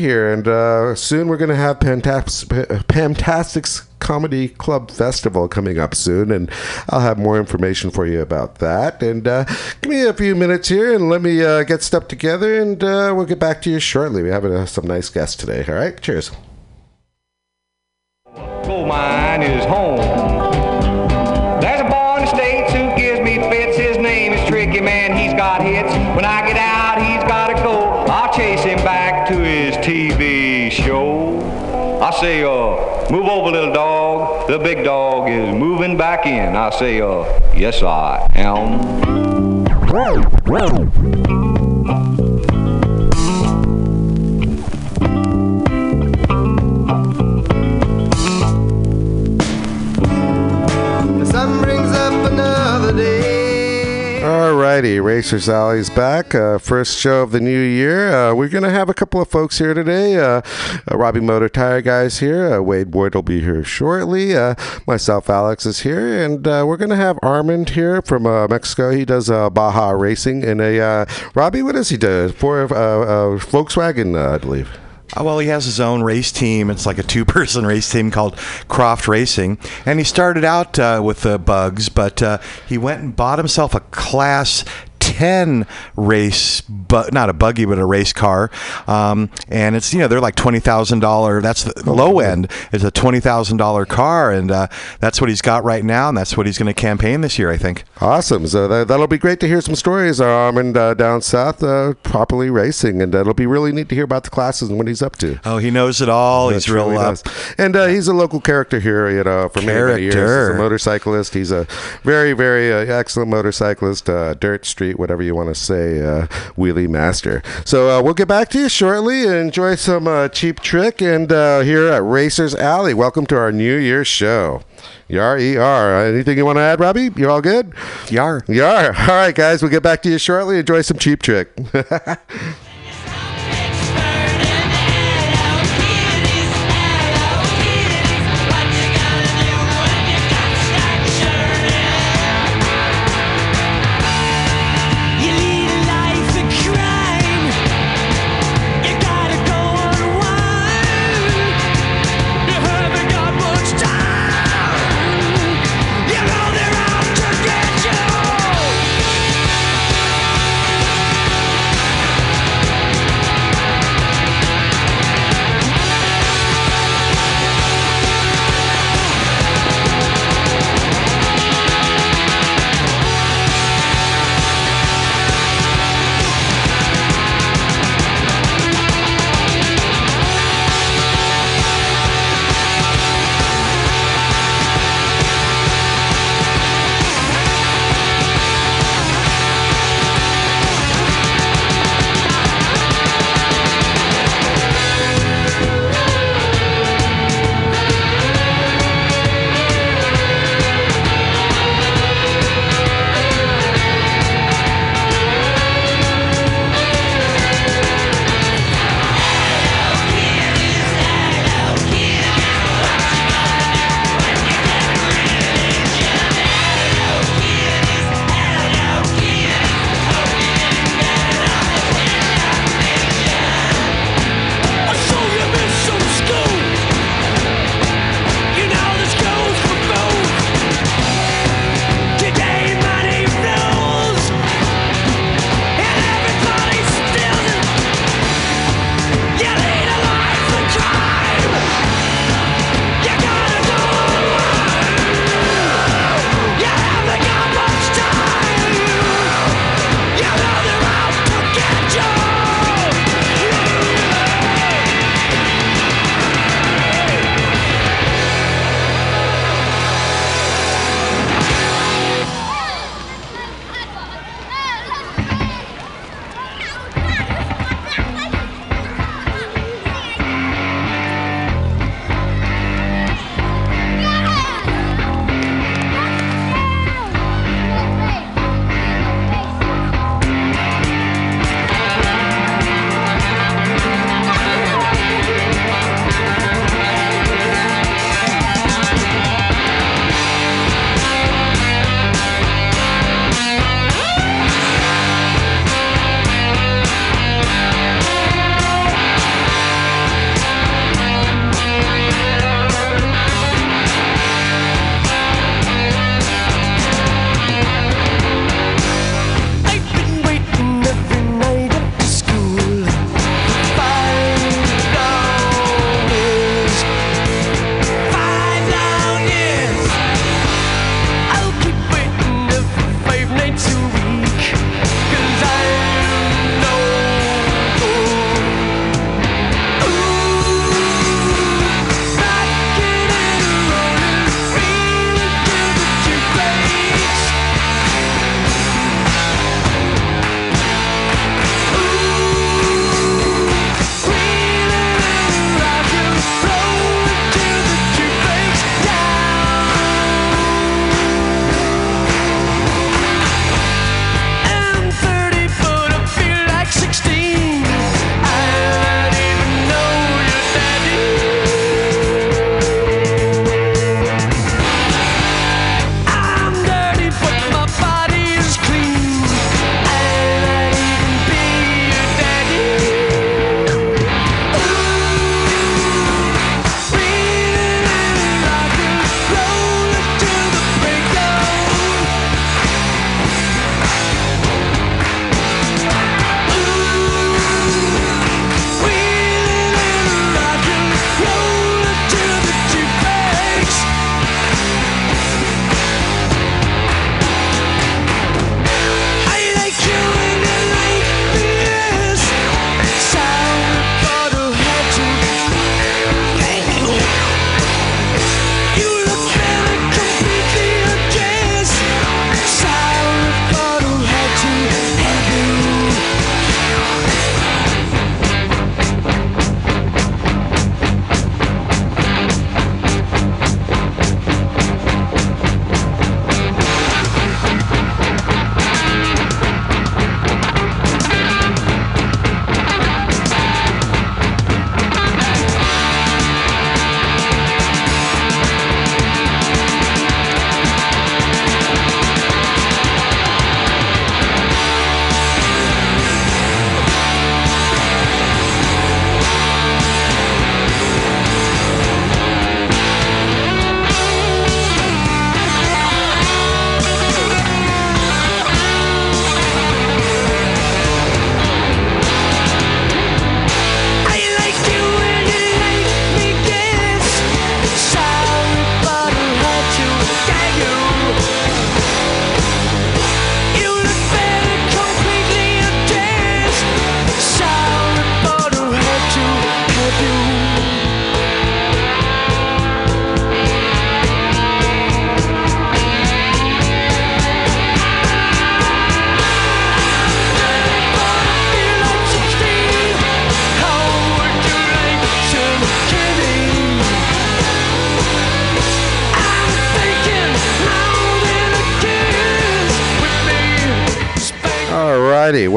here, and uh, soon we're going to have Pamtastic's Comedy Club Festival coming up soon, and I'll have more information for you about that. And uh, give me a few minutes here, and let me uh, get stuff together, and uh, we'll get back to you shortly. We have uh, some nice guests today. All right, cheers. Mine is home. There's a who gives me fits. His name is Tricky Man. He's got hits. I say, uh, move over, little dog. The big dog is moving back in. I say, uh, yes, I am. Day. Alrighty, Racers Alley's back. Uh, first show of the new year. Uh, we're going to have a couple of folks here today. Uh, uh, Robbie Moto Tire Guys here. Uh, Wade Boyd will be here shortly. Uh, myself, Alex, is here. And we're going to have Armand here from Mexico. He does Baja Racing. And a Robbie, what does he do? For uh, Volkswagen, I believe. Uh, Well, he has his own race team. It's like a two person race team called Croft Racing. And he started out uh, with the bugs, but uh, he went and bought himself a Class 10 race, but not a buggy, but a race car. Um, and it's, you know, they're like $20,000. That's the low end, It's a $20,000 car. And uh, that's what he's got right now. And that's what he's going to campaign this year, I think. Awesome. So that, that'll be great to hear some stories, uh, Armand, uh, down south, uh, properly racing. And uh, it'll be really neat to hear about the classes and what he's up to. Oh, he knows it all. That's he's real really uh. And uh, he's a local character here, you know, for many, many years. He's a motorcyclist. He's a very, very uh, excellent motorcyclist, uh, dirt street, whatever you want to say, uh, wheelie master. So uh, we'll get back to you shortly. Enjoy some uh, cheap trick and uh, here at Racers Alley. Welcome to our New Year show. Yar, E-R. Anything you want to add, Robbie? You're all good? Yar. Yar. All right, guys. We'll get back to you shortly. Enjoy some cheap trick.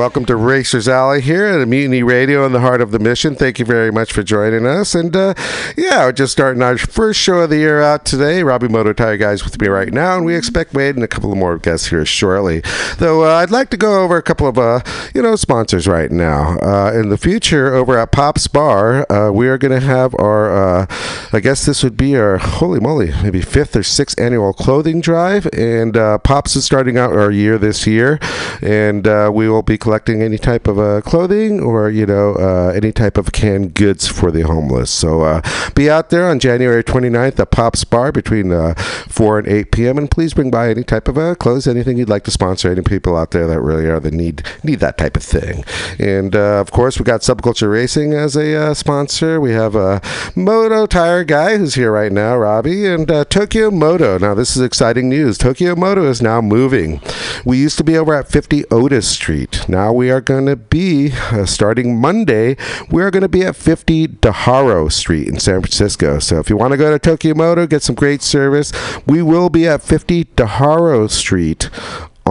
Welcome to Racers Alley here at Mutiny Radio in the heart of the mission. Thank you very much for joining us. And uh, yeah, we're just starting our first show of the year out today. Robbie Moto Tire Guys with me right now, and we expect Wade and a couple of more guests here shortly. Though uh, I'd like to go over a couple of uh, you know sponsors right now. Uh, in the future, over at Pop's Bar, uh, we are going to have our. Uh, I guess this would be our holy moly, maybe fifth or sixth annual clothing drive, and Pops is starting out our year this year, and we will be collecting any type of uh, clothing or you know uh, any type of canned goods for the homeless. So uh, be out there on January 29th at Pop's Bar between uh, 4 and 8 p.m. and please bring by any type of uh, clothes, anything you'd like to sponsor. Any people out there that really are the need need that type of thing. And uh, of course, we got Subculture Racing as a sponsor. We have a Moto Tire guy who's here right now, Robbie, and Tokyo Moto. Now this is exciting news. Tokyo Moto is now moving. We used to be over at 50 Otis Street. Now we are going to be uh, starting Monday. We are going to be at 50 Daharo Street in San Francisco. So if you want to go to Tokyo Moto, get some great service, we will be at 50 Daharo Street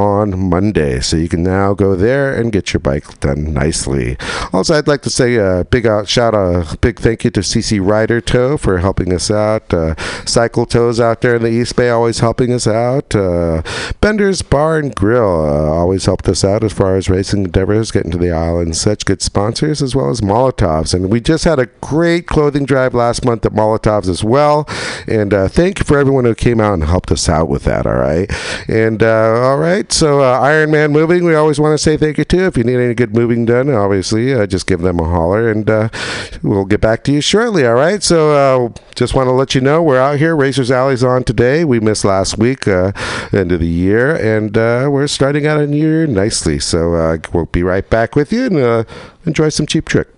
on Monday. So you can now go there and get your bike done nicely. Also, I'd like to say a big out, shout out, a big thank you to CC Rider Tow for helping us out. Uh, Cycle Tows out there in the East Bay always helping us out. Uh, Bender's Bar and Grill uh, always helped us out as far as racing endeavors, getting to the island. Such good sponsors as well as Molotovs. And we just had a great clothing drive last month at Molotovs as well. And uh, thank you for everyone who came out and helped us out with that. All right. And uh, all right. So uh, Iron Man Moving, we always want to say thank you to. If you need any good moving done, obviously, uh, just give them a holler, and uh, we'll get back to you shortly. All right. So uh, just want to let you know we're out here. Racers Alley's on today. We missed last week, uh, end of the year, and uh, we're starting out a new year nicely. So we'll be right back with you and enjoy some cheap trick.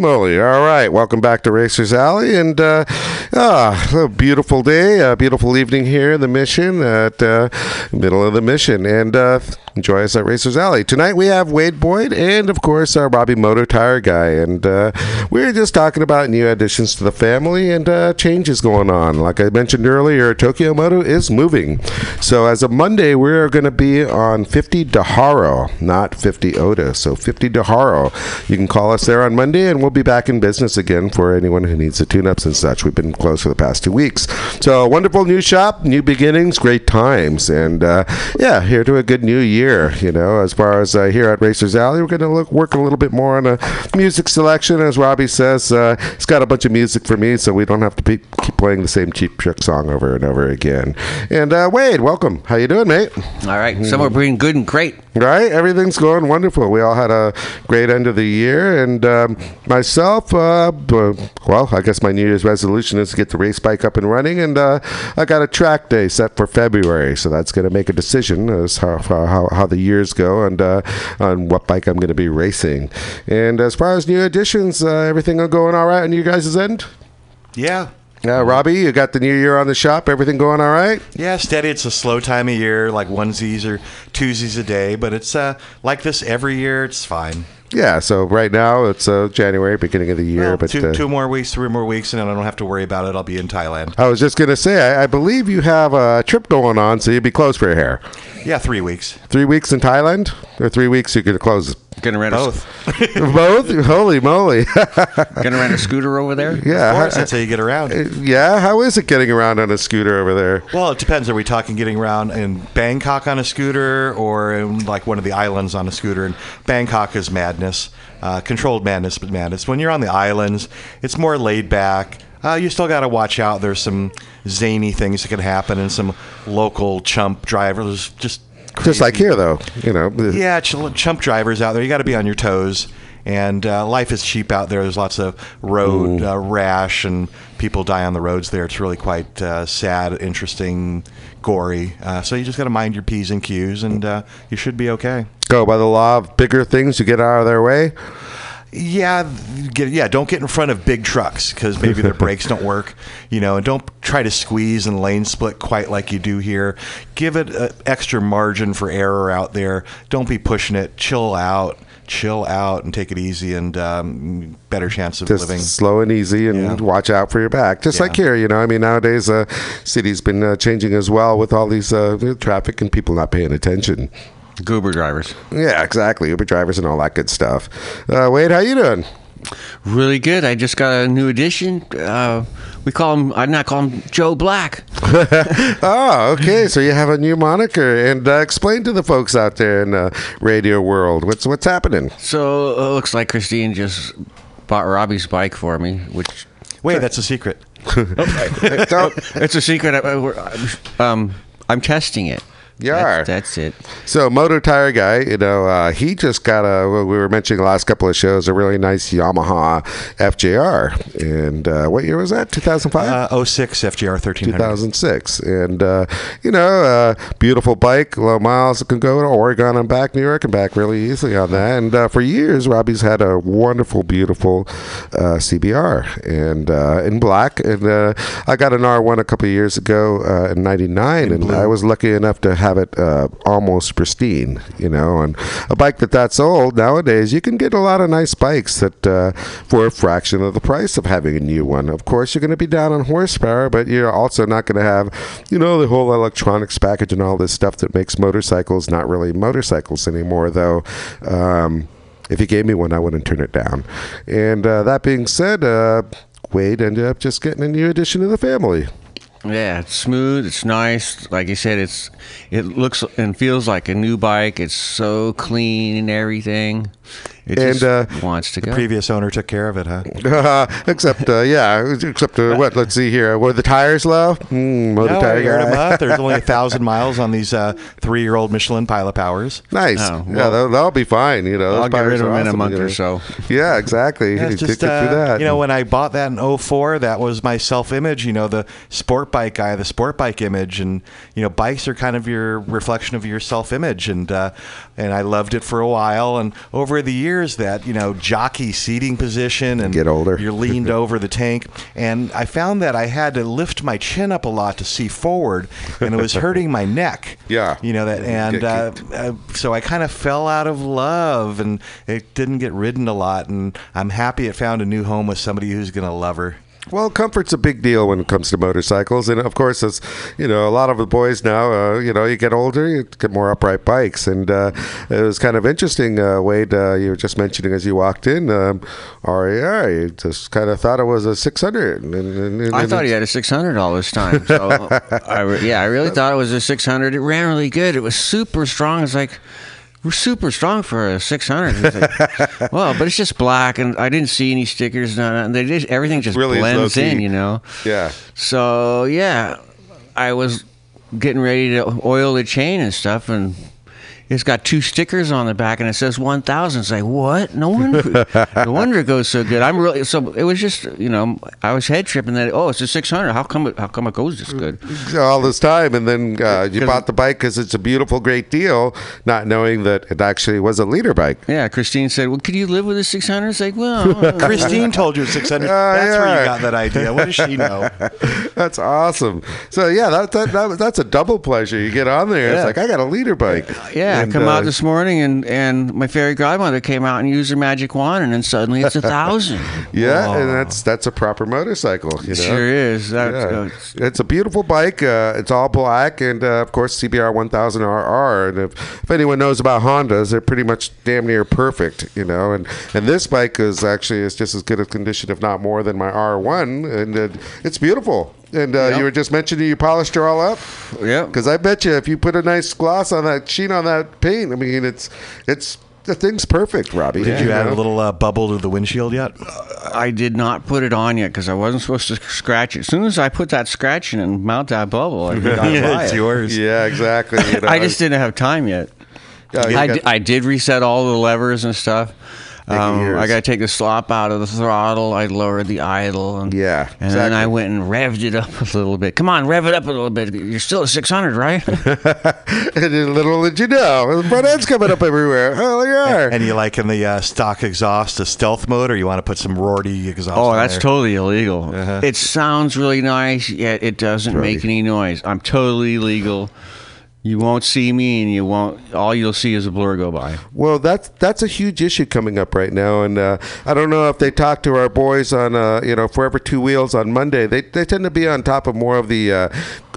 Moly. All right. Welcome back to Racers Alley. And uh, ah, a beautiful day, a beautiful evening here in the mission at uh, middle of the mission. And uh, enjoy us at Racers Alley. Tonight we have Wade Boyd and, of course, our Robbie Moto Tire guy. And uh, we are just talking about new additions to the family and uh, changes going on. Like I mentioned earlier, Tokyo Moto is moving. So as of Monday, we're going to be on 50 Daharo, not 50 Oda. So 50 Daharo. You can call us there on Monday, and we'll be back in business again for anyone who needs the tune-ups and such. We've been closed for the past two weeks. So wonderful new shop, new beginnings, great times, and uh, yeah, here to a good new year. You know, as far as uh, here at Racers Alley, we're going to look work a little bit more on a music selection, as Robbie says. Uh, it's got a bunch of music for me, so we don't have to be, keep playing the same cheap trick song over and over again. And uh, Wade, welcome. How you doing, mate? All right, somewhere between good and great. Right, everything's going wonderful. We all had a great end of the year, and um, myself, uh, well, I guess my New Year's resolution is to get the race bike up and running, and uh, I got a track day set for February, so that's going to make a decision as how, how, how the years go and uh, on what bike I'm going to be racing. And as far as new additions, uh, everything going all right on you guys' end? Yeah. Uh, Robbie, you got the new year on the shop. Everything going all right? Yeah, steady. It's a slow time of year, like onesies or twosies a day, but it's uh, like this every year. It's fine. Yeah. So right now it's uh, January, beginning of the year, Well, but two, uh, two more weeks, three more weeks, and then I don't have to worry about it. I'll be in Thailand. I was just gonna say, I, I believe you have a trip going on, so you'd be closed for your hair. Yeah, three weeks. Three weeks in Thailand, or three weeks you could close Gonna rent Both. a both. Holy moly! gonna rent a scooter over there. yeah, Of course, how, that's how you get around. yeah. How is it getting around on a scooter over there? Well, it depends. Are we talking getting around in Bangkok on a scooter or in like one of the islands on a scooter? And Bangkok is madness, uh, controlled madness, but madness. When you're on the islands, it's more laid back. Uh, you still got to watch out. There's some zany things that can happen, and some local chump drivers just Just like here, though. You know. Yeah, ch- chump drivers out there. You got to be on your toes. And uh, life is cheap out there. There's lots of road uh, rash, and people die on the roads there. It's really quite uh, sad, interesting, gory. Uh, so you just got to mind your p's and q's, and uh, you should be okay. Go by the law of bigger things. You get out of their way. Yeah, get, yeah. Don't get in front of big trucks because maybe their brakes don't work. You know, and don't try to squeeze and lane split quite like you do here. Give it uh, extra margin for error out there. Don't be pushing it. Chill out, chill out, and take it easy, and um, better chance of Just living. slow and easy, and Yeah. watch out for your back. Just Yeah. like here, you know. I mean, nowadays, uh, city's been uh, changing as well with all these uh, traffic and people not paying attention. Goober drivers. Yeah, exactly. Uber drivers and all that good stuff. Uh, Wade, how you doing? Really good. I just got a new addition. Uh, we call him. I not call him Joe Black. Oh, okay. so you have a new moniker, and uh, explain to the folks out there in the radio world what's what's happening. So it looks like Christine just bought Robbie's bike for me, which Wait, that's a secret. Don't- it's a secret. I- I- we're- Um, I'm testing it. You are. That's, that's it. So, Moto Tire Guy, you know, uh, he just got a, well, we were mentioning the last couple of shows, a really nice Yamaha FJR. And uh, what year was that? 2005? Uh, 06 FJR 1300. 2006. And, uh, you know, uh, beautiful bike, low miles. It can go to Oregon and back, New York and back really easily on that. And uh, for years, Robbie's had a wonderful, beautiful uh, CBR and uh, in black. And uh, I got an R1 a couple of years ago uh, in 99, and I was lucky enough to have it uh, almost pristine, you know. And a bike that that's old nowadays, you can get a lot of nice bikes that uh, for a fraction of the price of having a new one. Of course, you're going to be down on horsepower, but you're also not going to have, you know, the whole electronics package and all this stuff that makes motorcycles not really motorcycles anymore, though. Um, if you gave me one, I wouldn't turn it down. And uh, that being said, uh, Wade ended up just getting a new addition to the family. Yeah, it's smooth. It's nice. Like you said, it's it looks and feels like a new bike. It's so clean and everything. It And, uh, wants to go. Previous owner took care of it, huh? except, uh, yeah, except uh, what? Let's see here. Were the tires low? Mm, No, tire a year and a guy. month. There's only a thousand miles on these uh, three-year-old Michelin Pilot Powers. Nice. Oh, yeah, well- that'll, that'll be fine. You know, I'll get rid tires of are them in a month you know. or so. Yeah, exactly. Yeah, just through uh, that. you know when I bought that in 04, that was my self-image. You know the sport bike guy, the sport bike image, and you know bikes are kind of your reflection of your self-image, and uh, and I loved it for a while, and over the years. There's that you know jockey seating position and Get older. You're leaned over the tank, and I found that I had to lift my chin up a lot to see forward, and it was hurting my neck. Yeah. you know that, and uh, uh, so I kind of fell out of love, and it didn't get ridden a lot. And I'm happy it found a new home with somebody who's gonna love her. Well, comfort's a big deal when it comes to motorcycles, and of course, as you know, a lot of the boys now, uh, you know, you get older, you get more upright bikes, and uh, it was kind of interesting, uh, Wade. Uh, you were just mentioning as you walked in, um, you just kind of thought it was a 600. And, and, and I thought he had a 600 all this time. So I re- yeah, I really thought it was a 600. It ran really good. It was super strong. It's like super strong for a 600. Like, well, but it's just black, and I didn't see any stickers. None. And they just everything just Really blends in, you know. Yeah. So yeah, I was getting ready to oil the chain and stuff, and it's got two stickers on the back, and it says 1,000. It's like what? No wonder, no wonder it goes so good. I'm really so. It was just you know I was head tripping that oh it's a 600. How come it how come it goes this good? all this time, and then uh, you bought the bike because it's a beautiful, great deal, not knowing that it actually was a liter bike. Yeah, Christine said, "Well, could you live with a 600?" It's like, well, Christine told you it's 600. Ah, That's where yeah. you got that idea. What does she know? That's awesome. So yeah, that, that, that that's a double pleasure. You get on there, it's like I got a liter bike. yeah. I And, come uh, out this morning, and and my fairy godmother came out and used her magic wand, and then suddenly it's a thousand. Yeah, and that's that's a proper motorcycle. You know? Sure is. Yeah. it's a beautiful bike. Uh, it's all black, and uh, of course CBR 1000 RR. And if, if anyone knows about Hondas, they're pretty much damn near perfect, you know. And and this bike is actually is just as good a condition, if not more, than my R1, and uh, it's beautiful. And uh, Yep. you were just mentioning you polished her all up. Yeah. Because I bet you if you put a nice gloss on that sheen on that paint, I mean it's it's the thing's perfect, Robbie. Did you add know? a little uh, bubble to the windshield yet? I did not put it on yet because I wasn't supposed to scratch it. As soon as I put that scratch in and mount that bubble, I got buy it's it. yours. Yeah, exactly. you know. I just didn't have time yet. Yeah, you I, got- di- I did reset all the levers and stuff. Um. I got to take the slop out of the throttle. I lowered the idle. And, Yeah, And then I went and revved it up a little bit. Come on, rev it up a little bit. You're still at 600, right? and little did you know, the front end's coming up everywhere. Hell yeah! And you like in the uh, stock exhaust the stealth mode, or you want to put some Rorty exhaust? Oh, that's there? totally illegal. Uh-huh. It sounds really nice, yet it doesn't make any noise. I'm totally legal. You won't see me, and you won't. All you'll see is a blur go by. Well, that's that's a huge issue coming up right now, and uh, I don't know if they talk to our boys on uh, you know Forever Two Wheels on Monday. They they tend to be on top of more of the. Uh,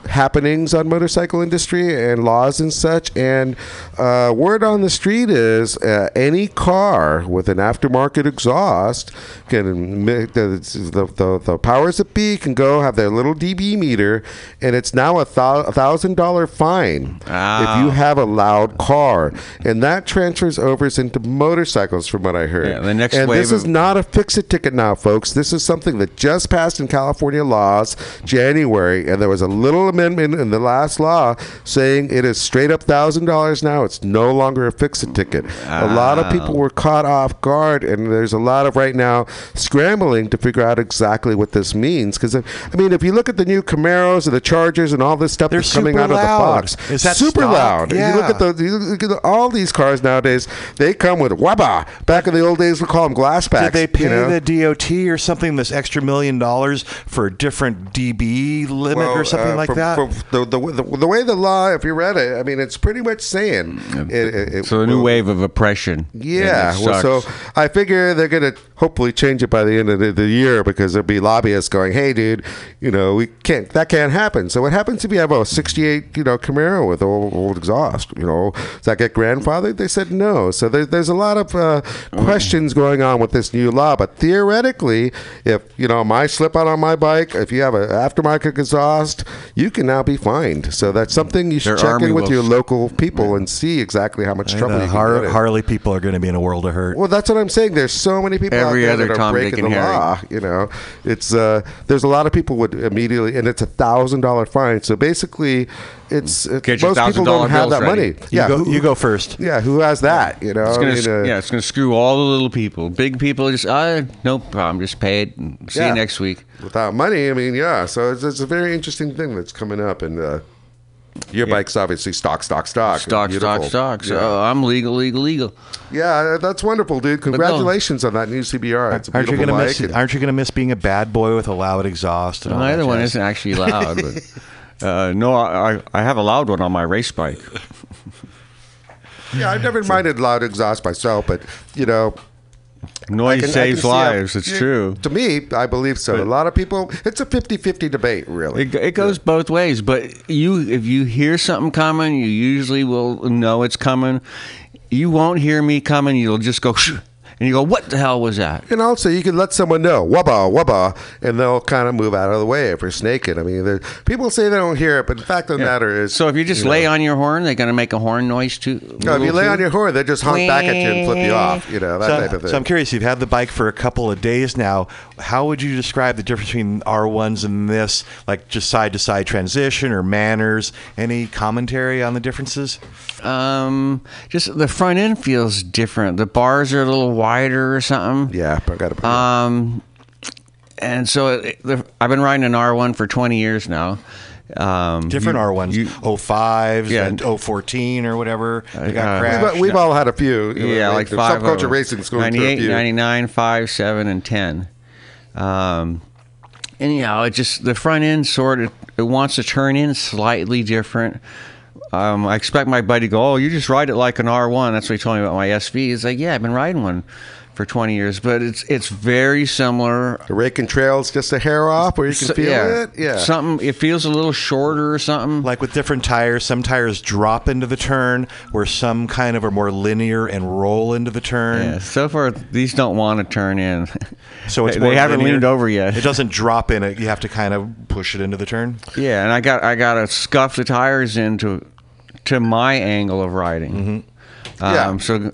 happenings on motorcycle industry and laws and such and uh, word on the street is uh, any car with an aftermarket exhaust can the, the, the, powers that be can go have their little dB meter and it's now a thousand dollar fine if you have a loud car. And that transfers over into motorcycles from what I heard. Yeah, the next and this is not a fix-it ticket now, folks. This is something that just passed in California laws January, and there was a little amendment in the last law saying it is straight up thousand dollars now. It's no longer a fix-it ticket. A lot of people were caught off guard, and there's a lot of right now scrambling to figure out exactly what this means. Because I mean, if you look at the new Camaros and the Chargers and all this stuff They're that's coming out of the loud. box, Is that super stock? loud? You look at the you look at all these cars nowadays. They come with wabba. Back in the old days, we call them glass packs. Did they pay you know? the DOT or something this extra million dollars for a different dB limit Well, or something uh, like from- that? from the, the, the, the way the law, if you read it, I mean, it's pretty much saying. It, it, So a new will- wave of oppression. Yeah. Well, so. I figure they're going to hopefully change it by the end of the, the year because there'll be lobbyists going, "Hey, dude, you know, we can't. That can't happen." So what happens if you have a '68, you know, Camaro with old, old exhaust? You know, does that get grandfathered? They said no. So there's there's a lot of uh, questions going on with this new law. But theoretically, if you know my slip out on my bike, if you have an aftermarket exhaust, you can now be fined. So that's something you should Their check in with your local people and see exactly how much trouble the you can Har-. Harley people are going to be in a world of hurt. Well, that's what I'm saying. There's so many people Every out there other that are Tom, Dick, breaking and the Harry. law. You know, it's uh, there's a lot of people would immediately, and it's a thousand dollar fine. So basically, it's, it's Get most people don't have that ready. money. You, yeah, go, who, you go first. Yeah, who has that? You know, It's gonna, mean, uh, yeah, it's gonna screw all the little people. Big people just, uh, no problem, just pay it. And see Yeah. you next week. without money. I mean, yeah. So it's, it's a very interesting thing that's coming up, and uh, Your bike's obviously stock, stock, stock. stock, Beautiful. stock, stock. So Yeah. I'm legal, legal, legal. Yeah, that's wonderful, dude. Congratulations on that new CBR. It's a Aren't you gonna bike. miss? and- Aren't you gonna miss being a bad boy with a loud exhaust? And all Neither one isn't actually loud, but uh, no, I, I have a loud one on my race bike. yeah, I've never minded loud exhaust myself, but you know, Noise can- saves can see how- lives. it's true. To me, I believe so. a lot of people, it's a 50-50 debate, really. It, it goes both ways, but you if you hear something coming, you usually will know it's coming. You won't hear me coming. You'll just go, "Shh," and you go, "What the hell was that?" And also, you can let someone know, wubba, wubba, and they'll kind of move out of the way if you're snaking. I mean, people say they don't hear it, but the fact of the matter is. So if you just you lay know, on your horn, they're going to make a horn noise too. No, if you lay too? on your horn, they just honk back at you and flip you off. You know, that So, type of thing. so I'm curious. You've had the bike for a couple of days now. How would you describe the difference between R1s and this? Like just side to side transition or manners? Any commentary on the differences? Um, just the front end feels different. The bars are a little wider or something. yeah, I got to Um, and so it, the, I've been riding an R1 for 20 years now. Um, Different you- R1s, you- 05s Yeah. and 014 or whatever. They Uh, got crashed. But we've all had a few. yeah, like the five. Subculture of them. racing's going through a 98, few. 99, 5, 7, and 10. Um, anyhow, it just the front end sort of it wants to turn in slightly different. Um, I expect my buddy to go, "Oh, you just ride it like an R1." That's what he told me about my SV. He's like, "Yeah, I've been riding one for 20 years, but it's it's very similar. The raking trails just a hair off where you can So- feel yeah, it. Yeah. something. It feels a little shorter or something. like with different tires, some tires drop into the turn, where some kind of are more linear and roll into the turn. yeah, so far these don't want to turn in. So it's they, they haven't linear. leaned over yet. It doesn't drop in it. You have to kind of push it into the turn. Yeah, and I got I got to scuff the tires into to my angle of riding. Mm-hmm. Yeah. Um, so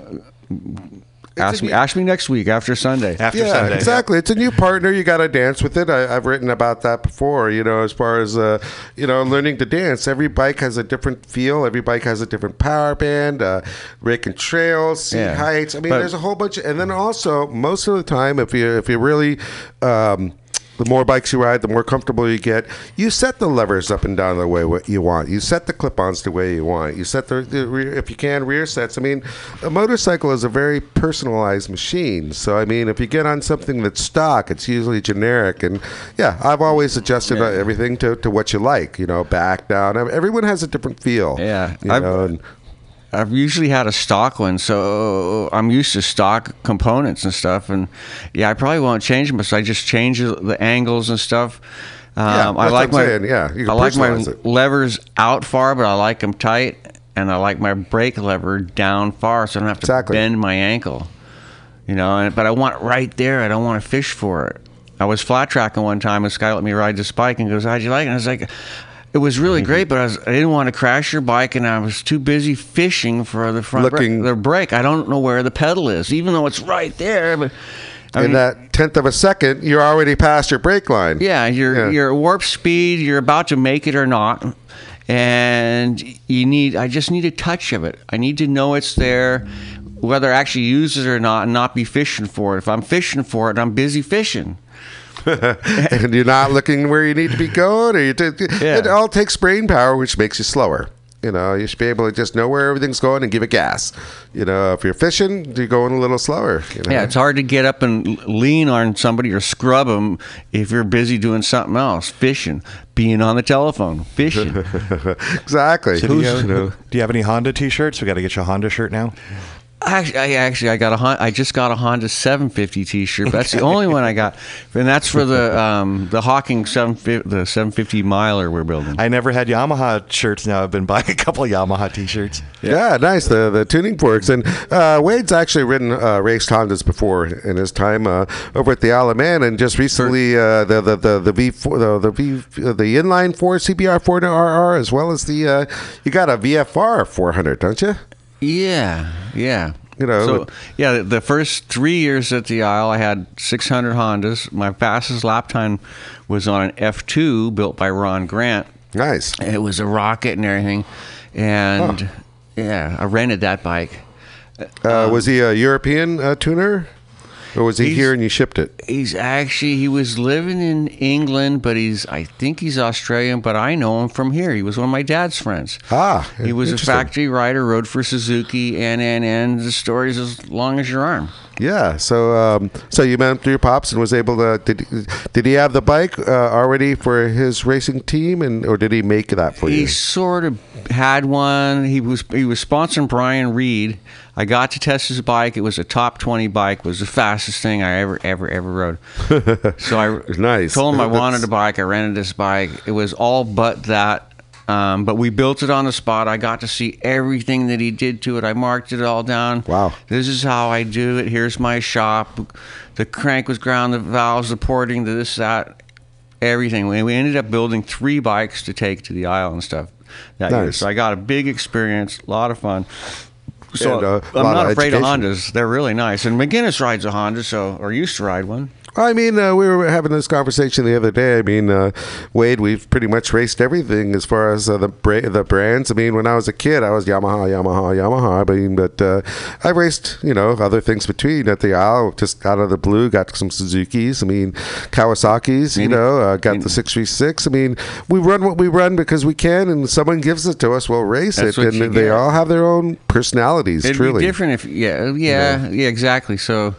ask me neat- ask me next week after Sunday. After yeah, Sunday. exactly. It's a new partner. You got to dance with it. I, I've written about that before. You know, as far as uh, you know, learning to dance. Every bike has a different feel. Every bike has a different power band, uh, raking trails, seat Yeah. heights. I mean, But- there's a whole bunch. Of, and then also, most of the time, if you if you really um, the more bikes you ride, the more comfortable you get. You set the levers up and down the way what you want. You set the clip-ons the way you want. You set the, the rear, if you can, rear sets. I mean, a motorcycle is a very personalized machine. So I mean, if you get on something that's stock, it's usually generic. And yeah, I've always adjusted uh everything to, to what you like. You know, back down. Everyone has a different feel. Yeah, you know, and, I've usually had a stock one, so I'm used to stock components and stuff. And yeah, I probably won't change them, so I just change the- angles and stuff. Um, Yeah, I like my saying, yeah, I like my it. levers out far, but I like them tight, and I like my brake lever down far, so I don't have to Exactly. bend my ankle. You know, and, but I want it right there. I don't want to fish for it. I was flat tracking one time. This guy let me ride this bike and goes, "How'd you like it?" And I was like, "It was really great, mm-hmm. but I, was, I didn't want to crash your bike, and I was too busy fishing for the front Looking- brake, the brake. I don't know where the pedal is, even though it's right there. But I in mean, that tenth of a second, you're already past your brake line. yeah, you're Yeah. you're at warp speed. You're about to make it or not, and you need. I just need a touch of it. I need to know it's there, whether I actually use it or not, and not be fishing for it. If I'm fishing for it, I'm busy fishing. and you're not looking where you need to be going, or you t- Yeah. it all takes brain power, which makes you slower. You know, you should be able to just know where everything's going and give it gas. You know, if you're fishing, you're going a little slower. You know? Yeah, it's hard to get up and lean on somebody or scrub them if you're busy doing something else, fishing, being on the telephone, fishing. exactly. So do, you have, you know, do you have any Honda T-shirts? We got to get you a Honda shirt now. Actually, I actually I got a Hon- I just got a Honda 750 T-shirt. That's the only one I got, and that's for the um, the Hawking 750 the 750 miler we're building. I never had Yamaha shirts. Now I've been buying a couple of Yamaha T-shirts. yeah. nice. The the tuning forks and uh, Wade's actually ridden uh, raced Hondas before in his time uh, over at the Isle of Man, and just recently uh, the the the the V four the the V uh, the inline four CBR four RR as well as the uh, you got a VFR 400, don't you? Yeah, yeah. You know, so with- yeah, the- first three years at the Isle, I had 600 Hondas. My fastest lap time was on an F2 built by Ron Grant. Nice. It was a rocket and everything, and yeah, I rented that bike. Uh, was he a European uh, tuner? Or was he He's- here and you shipped it? He's actually he was living in England, but he's I think he's Australian, but I know him from here. He was one of my dad's friends. Ah, he was a factory rider, rode for Suzuki, and and and the story's as long as your arm. Yeah. So, um, so you met him through your pops and was able to. Did did he have the bike uh, already for his racing team, and or did he make that for He you? He sort of had one. He was he was sponsoring Brian Reid. I got to test his bike. It was a top twenty bike. It was the fastest thing I ever ever ever rode. so I Nice. told him I wanted a bike. I rented this bike. It was all but that. Um, but we built it on the spot. I got to see everything that he did to it. I marked it all down. Wow. This is how I do it. Here's my shop. The crank was ground, the valves, the porting, the this, that, everything. We, we ended up building three bikes to take to the Isle and stuff that year. So I got a big experience, a lot of fun. So And, uh, I'm not of afraid of. Hondas. They're really nice. And McGinnis rides a Honda, so or used to ride one. I mean, uh, we were having this conversation the other day. I mean, uh, Wade, we've pretty much raced everything as far as uh, the bra- the brands. I mean, when I was a kid, I was Yamaha, Yamaha, Yamaha. I mean, but uh, I raced, you know, other things between at the Isle, just out of the blue. Got some Suzuki's. I mean, Kawasaki's. You Maybe- know, uh, got maybe- the six three six. I mean, we run what we run because we can, and someone gives it to us, we'll race That's it, and they get. all have their own personalities. It'd truly, be different if yeah, yeah, yeah, exactly. So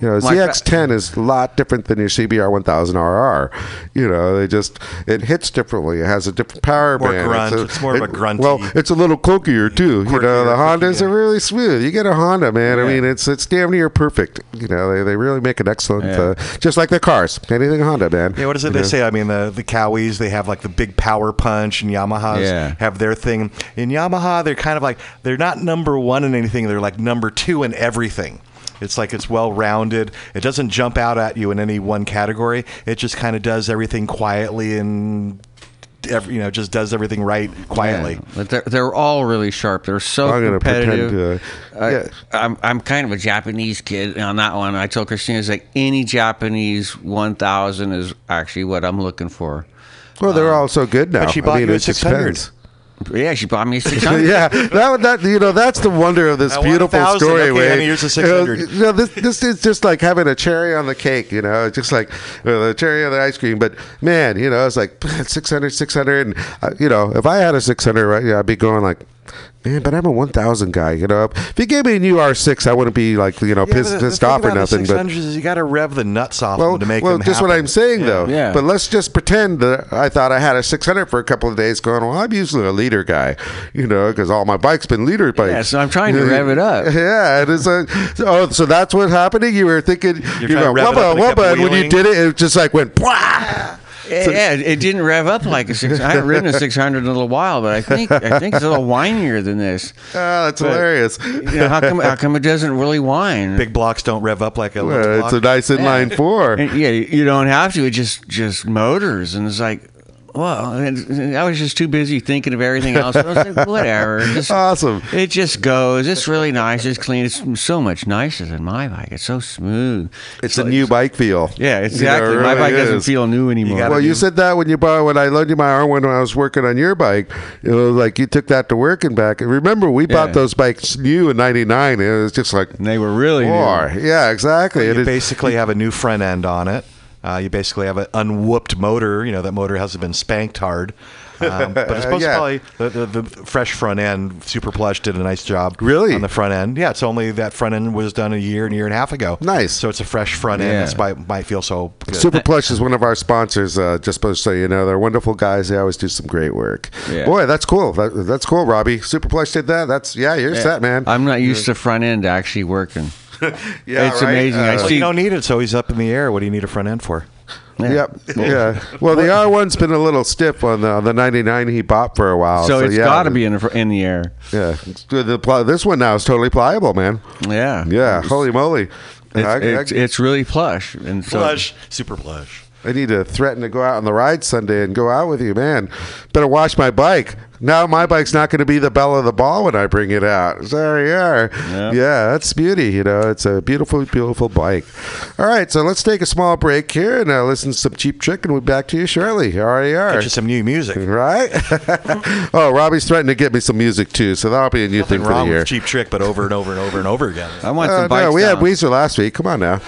You know, My fa- ZX10 is a lot different than your CBR 1000 RR. You know, they just it hits differently. It has a different power More band. grunt. a- It's more of a it- grunty- Well, it's a little cokier too. You know, the Hondas are really smooth. You get a Honda, man. I mean, it's it's damn near perfect. You know, they, they really make an excellent, Yeah. uh, just like their cars. Anything Honda, man. Yeah, what is it You they know? say? I mean, the the Cowies they have like the big power punch, and Yamahas Yeah. have their thing. In Yamaha, they're kind of like they're not number one in anything. They're like number two in everything. It's like it's well rounded. It doesn't jump out at you in any one category. It just kind of does everything quietly and. Every, you know, just does everything right quietly. Yeah, but they're, they're all really sharp. They're so I'm gonna pretend competitive. to, uh, I, yeah. I'm I'm kind of a Japanese kid on that one. I told Christina, it's like any Japanese 1000 is actually what I'm looking for. Well, they're all so good now. But she bought I mean, you a 600. depends. Yeah, she bought me 600. yeah, that, that you know that's the wonder of this I beautiful story. Okay, Wade. honey, here's a You know, 600. You know, this this is just like having a cherry on the cake. You know, just like uh, the cherry on the ice cream. But man, you know, it's like 600, 600. And uh, you know, if I had a six hundred, right, yeah, I'd be going like. Man, but I'm a 1000 guy. You know, if you gave me a new R6, I wouldn't be like, you know, Yeah, pissed, but the- the pissed off or about the nothing. But 600s is you got to rev the nuts off well, them to make well, them just what. I'm saying though. Yeah. But let's just pretend that I thought I had a 600 for a couple of days. Going, well, I'm usually a liter guy, you know, because all my bikes been liter bikes. Yeah, so I'm trying to rev it up. Yeah, it is a. Oh, so that's what's happening. You were thinking, you trying to know, it wubba, up and wubba, and when you did it, it just like went. Bwah! Yeah, yeah, it it didn't rev up like a six. I haven't ridden a 600 in a little while, but I think I think it's a little whinier than this. Ah, that's But- hilarious. You know, how come how come it doesn't really whine? Big blocks don't rev up like a little block. it's a nice inline four. And, yeah, you don't have to. It just just motors, and it's like, well, I was just too busy thinking of everything else. I was like, whatever. It just, Awesome. It just goes. It's really nice. It's clean. It's so much nicer than my bike. It's so smooth. It's a new bike feel. Yeah, You know, exactly. my really bike doesn't feel new anymore. gotta Well, you do- said that when you bought when I loaned you my arm when I was working on your bike. It was like you took that to work and back. And remember, we bought those bikes new in '99. It was just like And they were really war. new. Yeah, exactly. you It is- basically have a new front end on it. Uh, you basically have an unwhooped motor. You know that motor hasn't been spanked hard. Um, but it's supposed Yeah. to probably the, the, the fresh front end. Super Plush did a nice job. Really? on the front end. Yeah, it's only that front end was done a year and a year and a half ago. Nice. So it's a fresh front end. Yeah. That's why it might feel so good. Super Plush is one of our sponsors. Uh, just supposed to so you know, they're wonderful guys. They always do some great work. Yeah. Boy, that's cool. That, that's cool, Robbie. Super Plush did that. That's yeah, you're set, man. I'm not used to front end actually working. yeah, it's right? amazing. I Uh, Well, see- you don't need it. So he's up in the air. What do you need a front end for? Yep. Yeah. Well, the R1's been a little stiff on the on the 99 he bought for a while. So, it's yeah, got to be in the, in the air. Yeah. The this one now is totally pliable, man. Yeah. Yeah. Holy moly. It's, I- I- it's, it's really plush, and so Plush, super plush. I need to threaten to go out on the ride Sunday and go out with you, man. Better wash my bike. Now my bike's not going to be the belle of the ball when I bring it out. So there you are. Yeah. that's beauty. You know, it's a beautiful, beautiful bike. All right, so let's take a small break here and uh, listen to some Cheap Trick, and we'll be back to you shortly. Here you are. Get you some new music. Right? oh, Robbie's threatening to get me some music too, so that'll be a new Nothing thing for the wrong year. with Cheap Trick, but over and over and over and over again. I want Uh, some bikes no, we had down. Weezer last week. Come on now.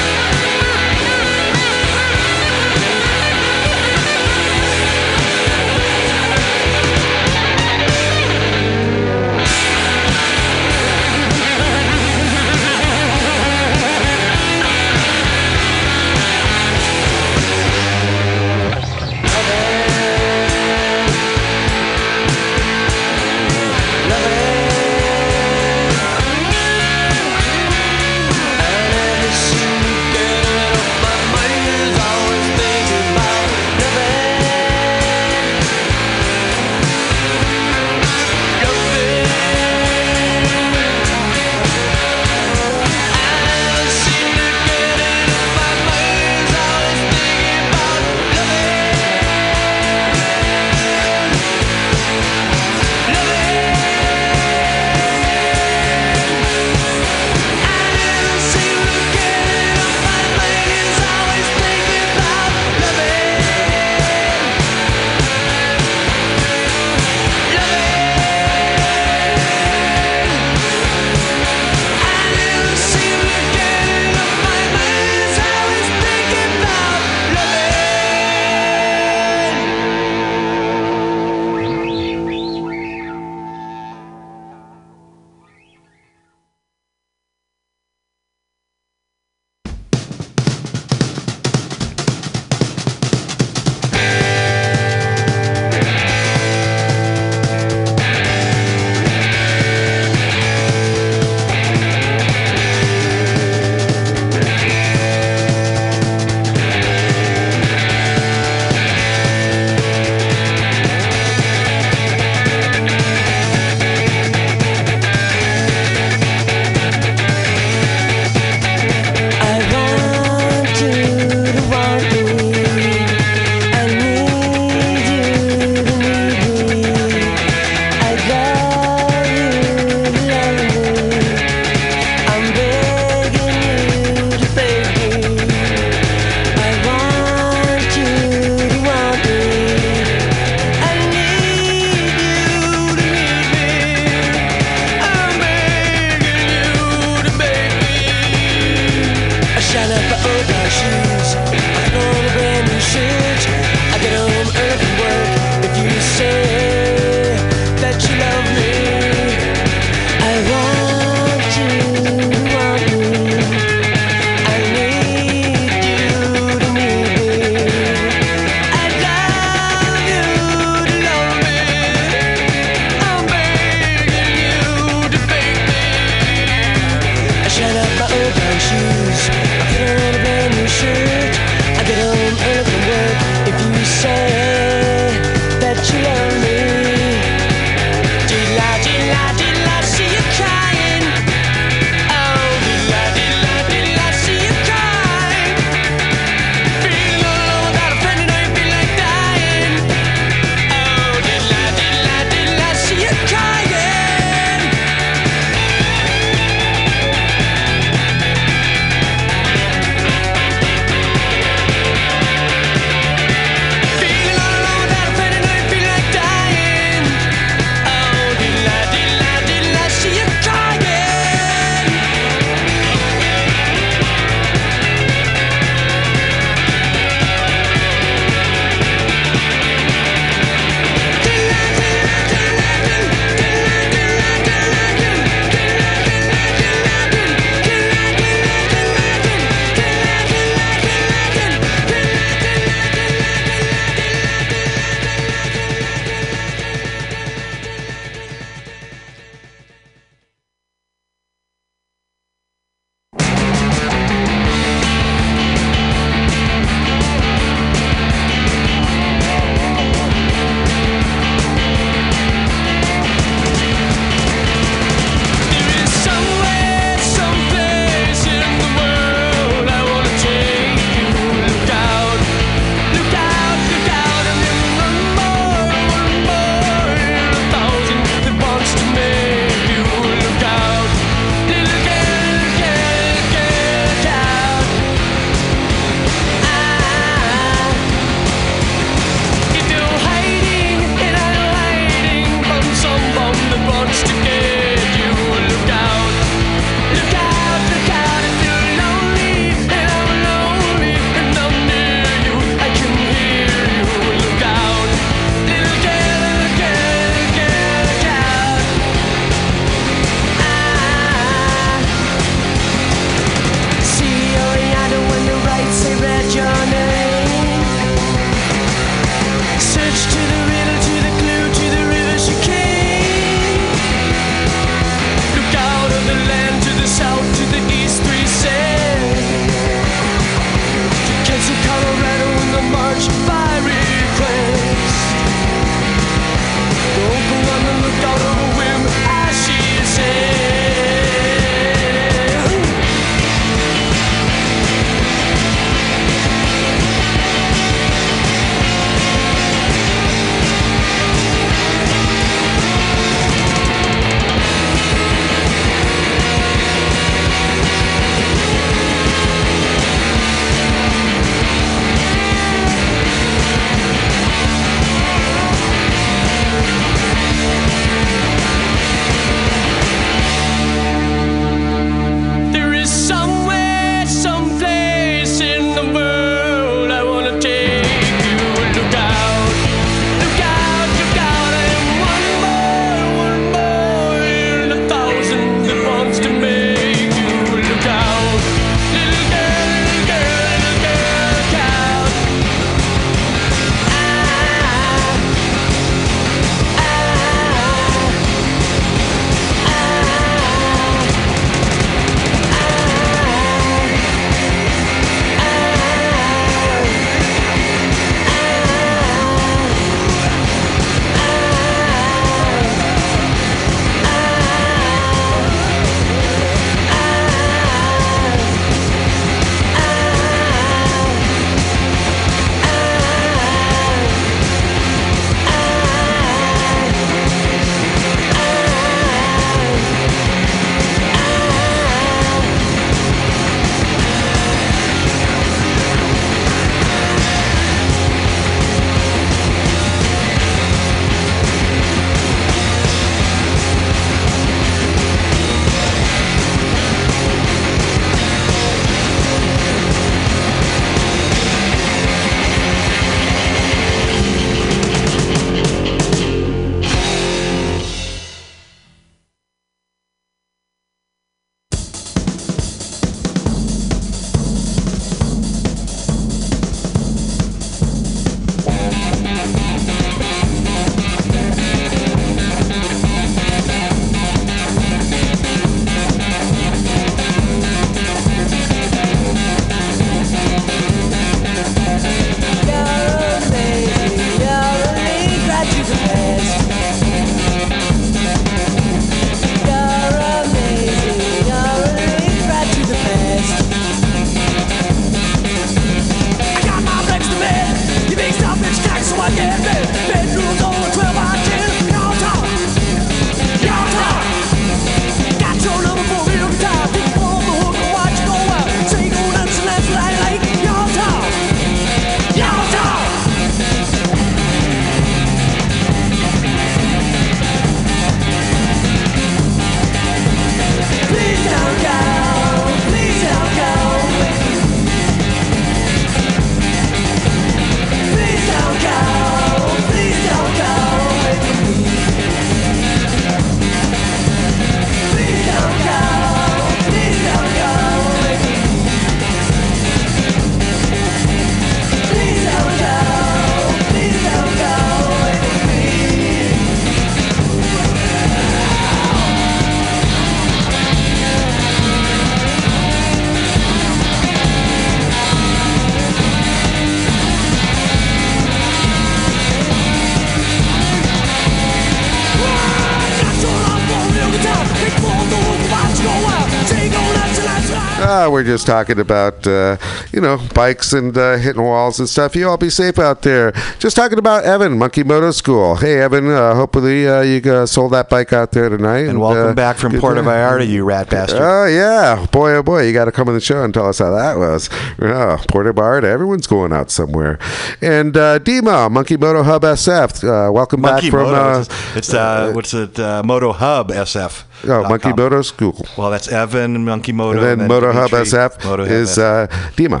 Uh, we're just talking about, uh, you know, bikes and uh, hitting walls and stuff. You all be safe out there. Just talking about Evan, Monkey Moto School. Hey, Evan, uh, hopefully uh, you uh, sold that bike out there tonight. And welcome uh, back from Puerto Vallarta, you rat bastard. Oh yeah, boy oh boy, you got to come on the show and tell us how that was. Oh, Puerto Vallarta, everyone's going out somewhere. And uh, Dima, Monkey Moto Hub SF, welcome Monkey back from. Moto. it's it's, uh, what's it? Uh, Moto Hub SF. Oh, Monkey com. Moto School. Well, that's Evan Monkey Moto. And then Moto Hub SF Moto is uh, Dima.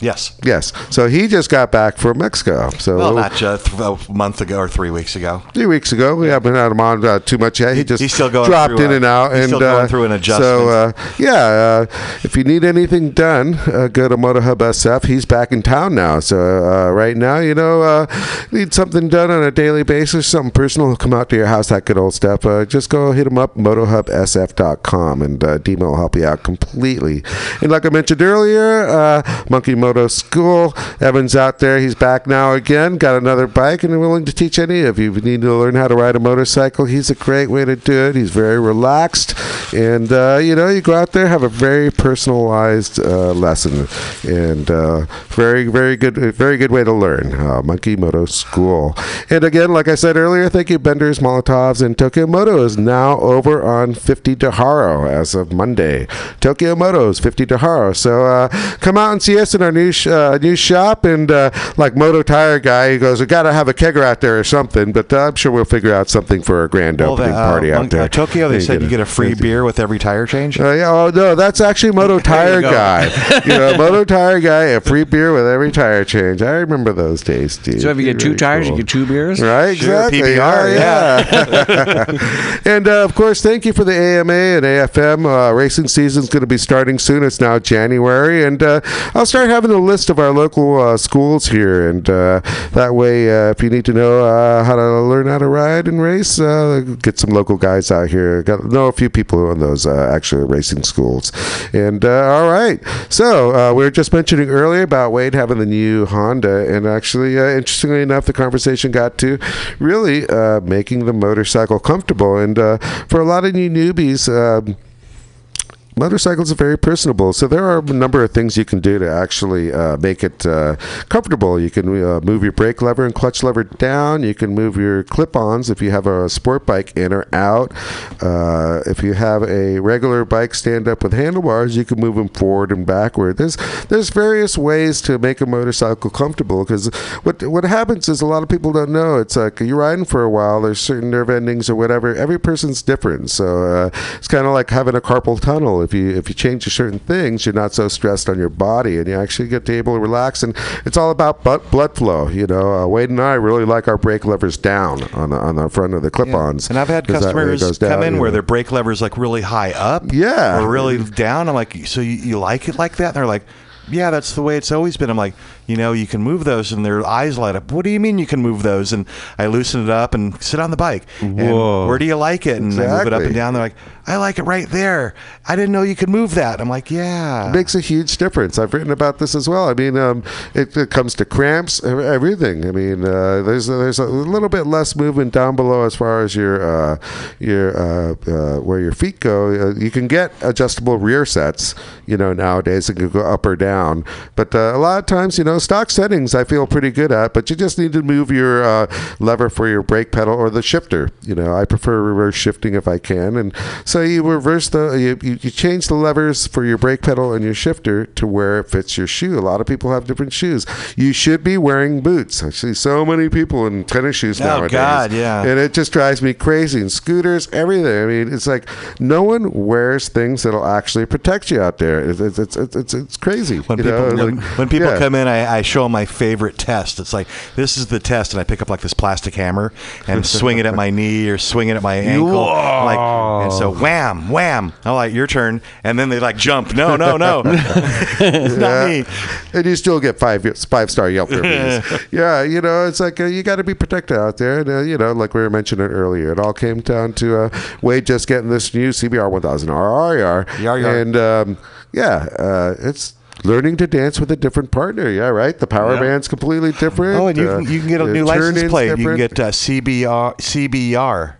Yes. Yes. So he just got back from Mexico. So Well, not just th- a month ago or three weeks ago. three weeks ago. We haven't had him on uh, too much yet. He just he's still going dropped in uh, and out. he's and still going uh, through an adjustment. So uh, yeah, uh, if you need anything done, uh, go to MotoHub SF. He's back in town now. So uh, right now, you know, uh, need something done on a daily basis, something personal, come out to your house, that good old stuff. Uh, just go hit him up, motohubsf.com, and uh, Dima will help you out completely. And like I mentioned earlier, uh, Monkey Moto School, Evan's out there. He's back now again, got another bike, and willing to teach any of you. If you need to learn how to ride a motorcycle, he's a great way to do it. He's very relaxed, and uh, you know, you go out there, have a very personalized uh, lesson, and uh, very, very good, very good way to learn. Uh, Monkey Moto School. And again, like I said earlier, thank you, Benders, Molotovs, and Tokyo Moto is now over on 50 De Haro as of Monday. Tokyo Moto's 50 De Haro. So uh, come out and see us in our new sh- uh, new shop. And uh, like Moto Tire guy, he goes, "We got to have a kegger out there or something." But uh, I'm sure we'll figure out something for a grand Well, opening the, uh, party out Monk- there. uh, Tokyo, they You said you get a free fancy- beer with every tire change. uh, yeah, oh no, that's actually Moto Tire go. guy. you know, Moto Tire guy, a free beer with every tire change. I remember those days, Steve. So if you get two tires, cool. you get two beers. Right, Sure, exactly. PBR, yeah. and uh, of course, thank you for the AMA and AFM. Uh, racing season's going to be starting soon. It's now January, and uh, I'll start having a list of our local uh, schools here, and uh, that way, uh, if you need to know uh, how to learn how to ride and race, uh, get some local guys out here. Got know a few people who own those uh, actual racing schools. And all right, so we were just mentioning earlier about Wade having the new Honda, and actually, interestingly enough, the conversation got to really making the motorcycle comfortable. And for a lot of new newbies. Um, motorcycles are very personable. So there are a number of things you can do to actually uh, make it uh, comfortable. You can uh, move your brake lever and clutch lever down. You can move your clip-ons if you have a sport bike in or out. Uh, if you have a regular bike stand up with handlebars you can move them forward and backward. There's there's various ways to make a motorcycle comfortable because what what happens is a lot of people don't know. It's like you're riding for a while there's certain nerve endings or whatever every person's different. So uh, it's kind of like having a carpal tunnel if you if you change to certain things you're not so stressed on your body and you actually get to able to relax and it's all about blood flow you know uh, Wade and I really like our brake levers down on the, on the front of the clip-ons And I've had customers down, come in where know. their brake lever's like really high up, Yeah. or really down. I'm like, so you, you like it like that? And they're like, yeah, that's the way it's always been. I'm like, you know, you can move those, and their eyes light up. What do you mean you can move those? And I loosen it up and sit on the bike. And Whoa. where do you like it? And I move it up and down. They're like, I like it right there. I didn't know you could move that. I'm like, yeah. It makes a huge difference. I've written about this as well. I mean, um, it, it comes to cramps, everything. I mean, uh, there's there's a little bit less movement down below as far as your uh, your uh, uh, where your feet go. Uh, you can get adjustable rear sets, you know, nowadays. It can go up or down, but uh, a lot of times, you know, stock settings I feel pretty good at. But you just need to move your uh, lever for your brake pedal or the shifter. You know, I prefer reverse shifting if I can, and so you reverse the you, you, you change the levers for your brake pedal and your shifter to where it fits your shoe. A lot of people have different shoes. You should be wearing boots. I see so many people in tennis shoes Oh, nowadays. God, yeah. And it just drives me crazy. And scooters, everything. I mean, it's like no one wears things that'll actually protect you out there. It's it's it's, it's, it's crazy. When people know, when, like- when people yeah. come in, I, I show them my favorite test. It's like this is the test, and I pick up like this plastic hammer and swing it at my knee or swing it at my ankle. I'm Like and so wham wham. I'm like your turn, and then they like jump. No no no, it's not me. and you still get five five star Yelp reviews. yeah, you know, it's like uh, you got to be protected out there. And uh, you know, like we were mentioning earlier, it all came down to uh, Wade just getting this new CBR 1000 RRR, Yar, yar. and um, yeah, uh, it's. Learning to dance with a different partner, yeah, right. The power Yeah. band's completely different. Oh, and you uh, can, you can get a new license turn-in's plate. You can get uh, CBR CBR.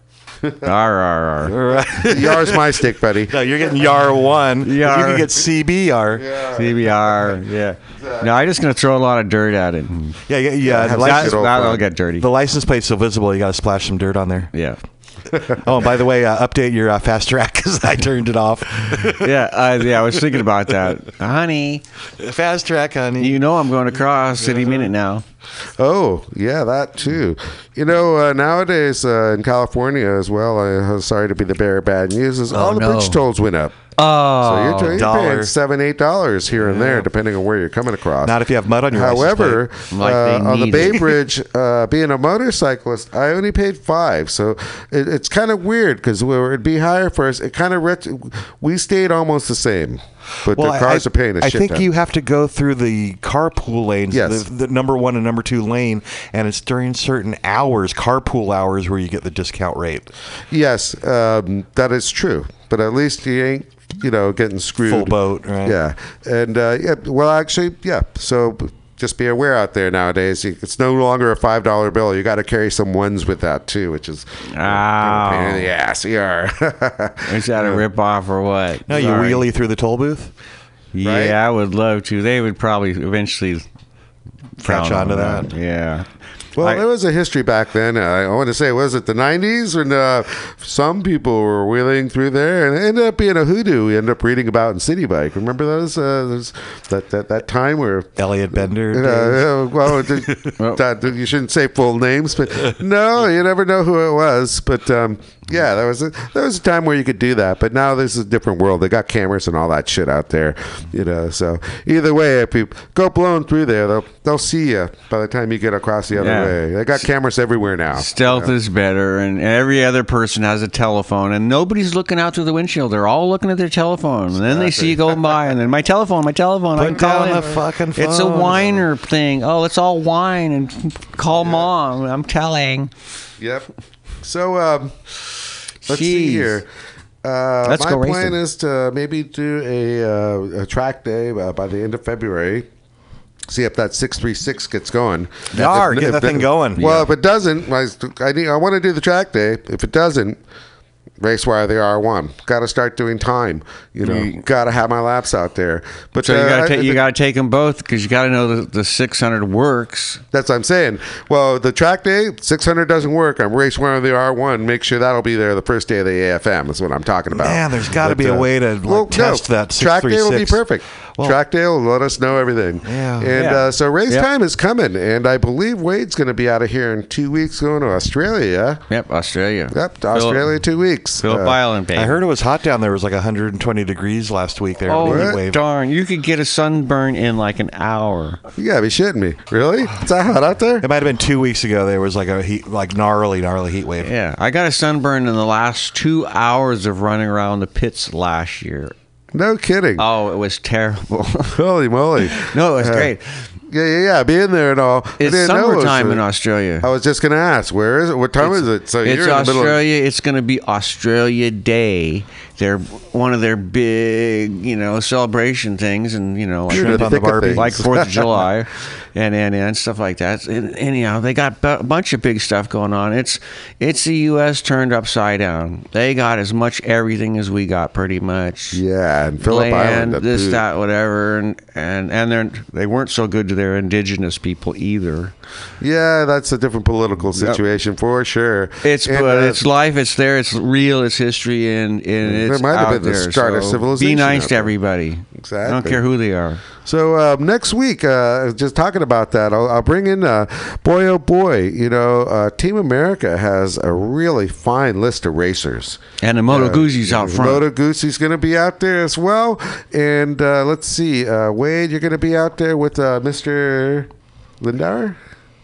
Arr, arr, arr. Yar's my stick, buddy. No, you're getting Yar one. You can get CBR. CBR. Yeah. No, I'm just gonna throw a lot of dirt at it. Yeah, yeah, yeah. The, have license, That'll get dirty. the license plate's so visible, you got to splash some dirt on there. Yeah. Oh, and by the way, uh, update your uh, FasTrak because I turned it off. Yeah. Uh, yeah. I was thinking about that, honey. FasTrak, honey. You know I'm going across City Minute now. Oh, yeah, that too. You know, uh, nowadays uh, in California as well, I'm sorry to be the bearer of bad news, is all the no. bridge tolls went up. Oh. So you're, you're paying seven, eight dollars here and there, depending on where you're coming across. Not if you have mud on your license However. Like uh, on the Bay it. Bridge, uh, being a motorcyclist, I only paid five. So it, it's kind of weird because where it'd be higher for us, it kind of ret- we stayed almost the same, but the cars I, are paying a I shit think ton. you have to go through the carpool lanes, Yes. the, the number one and number two lane, and it's during certain hours, carpool hours, where you get the discount rate. Yes, um, that is true. But at least you ain't, you know, getting screwed. Full boat, right? Yeah, and uh, yeah. Well, actually, yeah. So just be aware out there nowadays. It's no longer a five dollar bill. You got to carry some ones with that too, which is Ow. pain in the ass. Yeah. Is that a rip off or what? No, you Sorry. wheelie through the toll booth. Yeah, right? I would love to. They would probably eventually Catch frown on to on that. Yeah. Well, I- there was a history back then. Uh, I want to say, was it the '90s when uh, some people were wheeling through there, and it ended up being a hoodoo. We ended up reading about in City Bike. Remember those? Uh, those that, that that time where Elliot Bender. Uh, uh, well, th- that, you shouldn't say full names, but no, you never know who it was. But um, yeah, there was a there was a time where you could do that. But now this is a different world. They got cameras and all that shit out there, you know. So either way, if you go blowing through there, they'll they'll see you by the time you get across the other Yeah. way. They got cameras everywhere now. Stealth is better, and every other person has a telephone, and nobody's looking out through the windshield. They're all looking at their telephone, and then they see you going by, and then my telephone, my telephone. I'm Put calling. the fucking phone. It's a whiner thing. Oh, let's all whine and call mom. I'm telling. Yep. So um, let's see here. Uh, Let's my go plan racing. is to maybe do a, uh, a track day uh, by the end of February. See if that six three six gets going. Yar, If- get if that thing it- going. Well, if it doesn't, I, I need. I want to do the track day. If it doesn't, race wire the R one. Got to start doing time. You know, got to have my laps out there. But So you uh, gotta take you the- gotta take them both because you gotta know the, the 600 works. That's what I'm saying. Well, the track day, 600 doesn't work. I'm race of the R1. Make sure that'll be there the first day of the AFM. Is what I'm talking about. Man, there's gotta But, be a way to, like, test that Track day will be perfect. Well- track day will let us know everything. Yeah. And Yeah. Uh, so race Yep. time is coming, and I believe Wade's going to be out of here in two weeks, going to Australia. Yep, Australia. Yep, to Australia two weeks. Phillip Uh, Island, baby. I heard it was hot down there. It was like 120 degrees last week there. Oh, the wave. darn! You could get a sunburn in like an hour. you gotta be shitting me. Really? It's that hot out there? It might have been two weeks ago. There was like a heat, like gnarly, gnarly heat wave. Yeah, I got a sunburn in the last two hours of running around the pits last year. No kidding. Oh, it was terrible. Holy moly. no, it was Uh, great. Yeah, yeah, yeah. Being there and all. It's didn't it was, summertime in Australia. I was just going to ask, where is it? What time is it? So it's you're in middle of Australia. It's going to be Australia Day. They're one of their big, you know, celebration things, and you know, like, You're in the on the Barbie. like Fourth of July, and, and and stuff like that. And anyhow, they got a bunch of big stuff going on. It's it's the U.S. turned upside down. They got as much everything as we got, pretty much. yeah, and Phillip Land, Island. this, boot. that, whatever, and and and they're they weren't so good to their indigenous people either. Yeah, that's a different political situation for sure. It's And, but uh, it's life. It's there. It's real. It's history, and and There it's might have been the there. start of civilization Be nice to everybody. I don't care who they are. So um, next week, uh, just talking about that, I'll, I'll bring in uh, boy oh boy. You know, uh, Team America has a really fine list of racers. And the Moto Guzzi's out front. Moto Guzzi's going to be out there as well. And uh, let's see, uh, Wade, you're going to be out there with uh, Mr. Lindauer.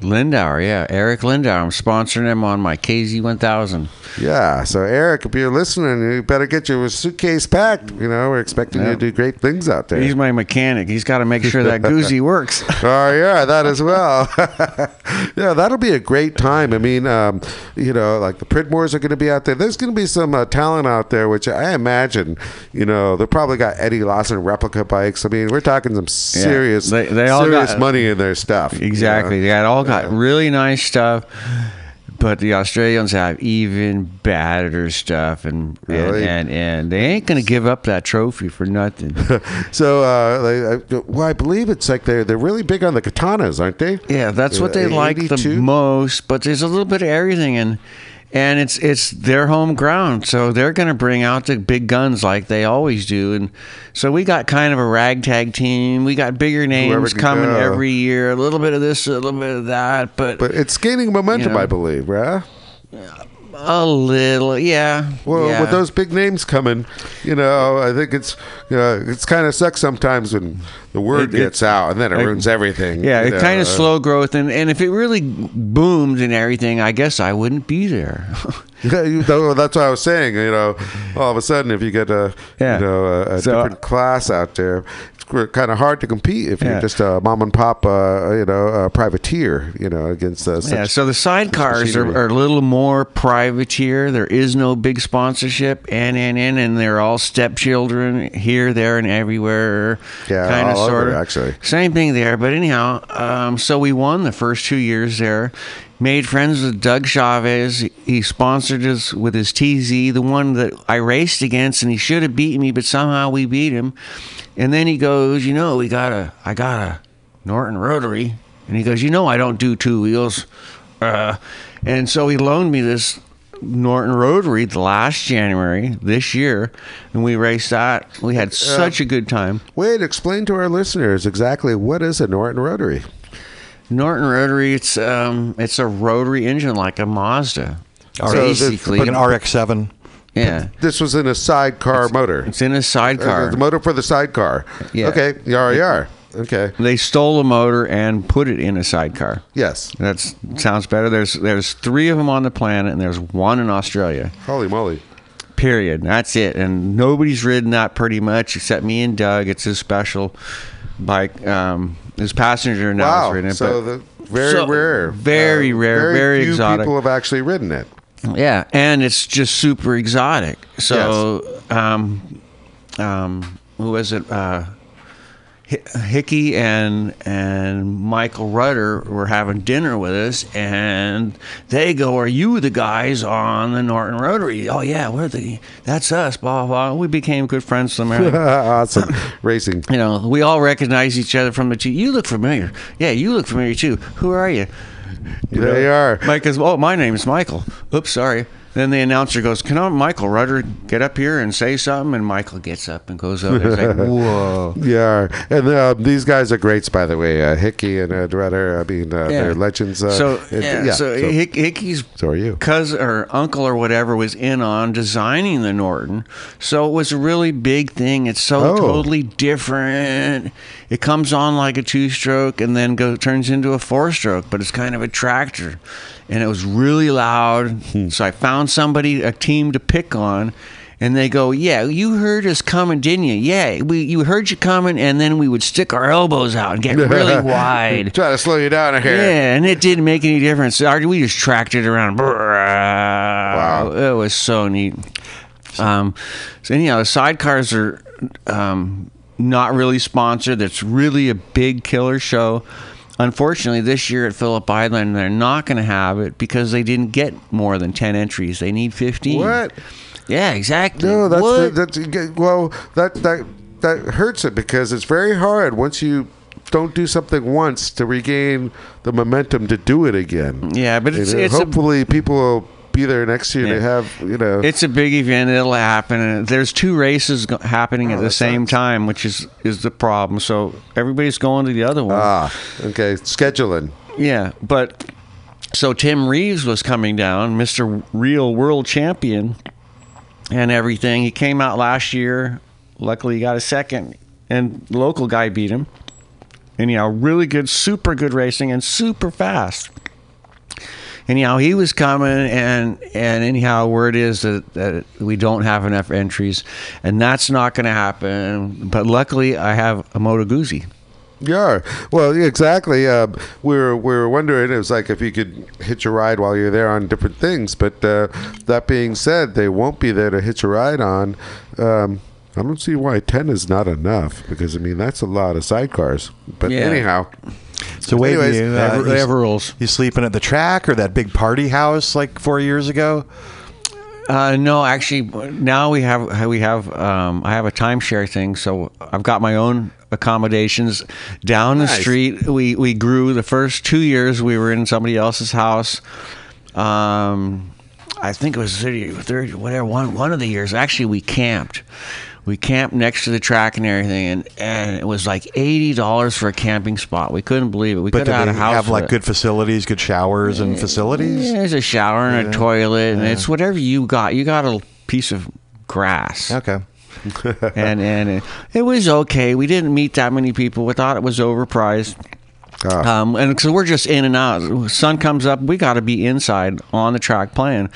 Lindauer, yeah, Eric Lindauer. I'm sponsoring him on my KZ1000. Yeah. So Eric, if you're listening, you better get your suitcase packed. You know, we're expecting you to do great things out there. He's my mechanic. He's got to make sure that Guzzi works. Oh yeah, that as well. yeah, that'll be a great time. I mean, um, you know, like the Pridmores are going to be out there. There's going to be some uh, talent out there, which I imagine, you know, they probably got Eddie Lawson replica bikes. I mean, we're talking some serious, They- they all serious got- money in their stuff. you know? Exactly. They got all got really nice stuff. But the Australians have even badder stuff, and Really? and, and and they ain't gonna give up that trophy for nothing. So, uh, they, well, I believe it's like they're they're really big on the katanas, aren't they? Yeah, that's what they Uh, like the most. But there's a little bit of everything, and and it's it's their home ground, so they're going to bring out the big guns like they always do. And so we got kind of a ragtag team. We got bigger names coming go. every year. A little bit of this, a little bit of that, but, But it's gaining momentum, You know. I believe, right? A little, yeah. Well, yeah. with those big names coming, you know, I think it's you know, it's kind of sucks sometimes when the word It- it- gets out and then it I- ruins everything. Yeah, you it kind of uh, slow growth, and, and if it really boomed and everything, I guess I wouldn't be there. Yeah, that's what I was saying. You know, all of a sudden, if you get a Yeah. you know a, a So- different class out there, it's kind of hard to compete if Yeah. you're just a mom and pop, uh, you know, privateer, you know, against uh. Yeah, so the sidecars are, are a little more privateer. There is no big sponsorship, and and and, and they're all stepchildren here, there, and everywhere. Yeah, kind of sort of actually. Same thing there, but anyhow, um, so we won the first two years there. Made friends with Doug Chavez. He sponsored us with his TZ, the one that I raced against, and he should have beaten me, but somehow we beat him. And then he goes, you know, we got a, I got a Norton Rotary, and he goes, you know, I don't do two wheels. Uh, and so he loaned me this Norton Rotary the last January this year, and we raced that. We had such a good time. Wait, explain to our listeners exactly what is a Norton Rotary. Norton Rotary, it's um, it's a rotary engine like a Mazda. So this- Basically, Like an RX-7. yeah, This was in a sidecar motor. it's in a Uh, sidecar. the motor for the sidecar. Yeah. Okay. Yar yar. Okay. They stole a motor and put it in a sidecar. Yes. That sounds better. There's there's three of them on the planet, and there's one in Australia. Holy moly. Period. That's it. And nobody's ridden that pretty much except me and Doug. It's his special bike. Um, his passenger now Wow. has ridden it. so but- the very So, rare. very rare, very few exotic. people have actually ridden it. Yeah, and it's just super exotic. So, um, um, who was it? Uh, Hickey and and Michael Rudder were having dinner with us, and they go, "Are you the guys on the Norton Rotary?" Oh yeah, we're the. That's us. Blah blah. blah. We became good friends. From there. awesome. Racing. you know, we all recognize each other from the. T- you look familiar. Yeah, you look familiar too. Who are you? There you are. Mike goes, "Oh, my name is Michael." Oops, sorry. Then the announcer goes, "Can I, Michael Rudder get up here and say something?" And Michael gets up and goes up. It's like, whoa. Yeah, and uh, these guys are greats, by the way. Uh, Hickey and uh, Rudder, I mean, uh, they're legends. Uh, so and- yeah, so, Hick, Hickey's so are you. cousin or uncle or whatever was in on designing the Norton. So it was a really big thing. It's so Oh. totally different. It comes on like a two stroke and then go turns into a four stroke, but it's kind of a tractor. And it was really loud. Hmm. So I found somebody, a team to pick on. And they go, yeah, you heard us coming, didn't you? Yeah, we you heard you coming, and then we would stick our elbows out and get really wide. Try to slow you down here. Yeah, and it didn't make any difference. Our- We just tracked it around. Wow, it was so neat. Um, so anyhow, the sidecars are um, not really sponsored. It's really a big killer show. Unfortunately, this year at Phillip Island, they're not going to have it because they didn't get more than ten entries. They need fifteen. What? Yeah, exactly. No, that's the, that's well, that that that hurts it because it's very hard once you don't do something once to regain the momentum to do it again. Yeah, but it's- it's a- hopefully people will be there next year Yeah. to have you know. It's a big event. It'll happen. And there's two races go- happening Oh, at the same sucks. time, which is is the problem. So everybody's going to the other one. ah, okay, scheduling. yeah, but so Tim Reeves was coming down, Mr. Real World Champion, and everything. He came out last year. Luckily, he got a second, and local guy beat him. And Anyhow, really good, super good racing, and super fast. Anyhow, he was coming, and and anyhow, word is that, that we don't have enough entries, and that's not going to happen. But luckily, I have a Moto Guzzi. Yeah, well, exactly. Uh, we were we were wondering it was like if you could hitch a ride while you're there on different things. But uh, that being said, they won't be there to hitch a ride on. Um, I don't see why ten is not enough because I mean that's a lot of sidecars. But Yeah. anyhow, So wait, Anyways, you, uh, they you, have rules. you sleeping at the track or that big party house like four years ago? Uh, no, actually, now we have we have um, I have a timeshare thing, so I've got my own accommodations down the street. We we grew the first two years. We were in somebody else's house. Um, I think it was 30, 30 whatever one one of the years. Actually, we camped. We camped next to the track and everything, and, and it was like eighty dollars for a camping spot. We couldn't believe it. We could have a house have like it. good facilities, good showers and facilities? Yeah, there's a shower and a toilet, and it's whatever you got. You got a piece of grass, Okay. and and it, it was okay. We didn't meet that many people. We thought it was overpriced. Ah. Um, and so we're just in and out. Sun comes up, we got to be inside on the track playing.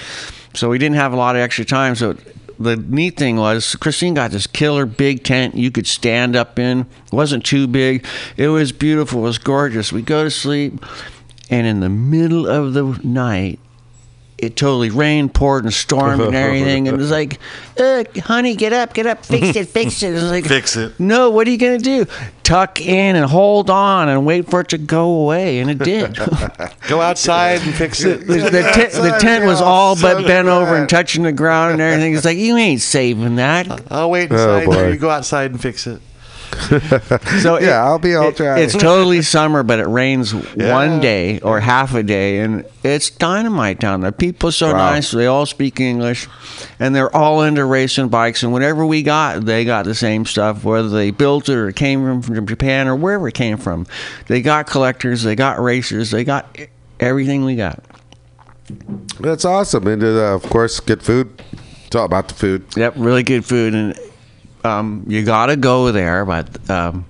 So we didn't have a lot of extra time. So the neat thing was Christine got this killer big tent you could stand up in. It wasn't too big. It was beautiful. It was gorgeous. We go to sleep, and in the middle of the night, it totally rained, poured, and stormed and everything. And it was like, honey, get up, get up, fix it, fix it. It was like, Fix it. No, what are you going to do? Tuck in and hold on and wait for it to go away. And it did. Go outside and fix it. the, the, tent, the tent was all but bent over and touching the ground and everything. It's like, you ain't saving that. I'll wait Oh, inside. boy. You go outside and fix it. So it- Yeah, I'll be all it- dry. It's totally summer, but it rains Yeah. one day or half a day, and it's dynamite down there. People are so Wow. nice; they all speak English, and they're all into racing bikes. And whatever we got, they got the same stuff, whether they built it or it came from, from Japan or wherever it came from. They got collectors, they got racers, they got everything we got. That's awesome. And uh, of course, good food. It's all about the food. Yep, really good food, and um, you got to go there. But um,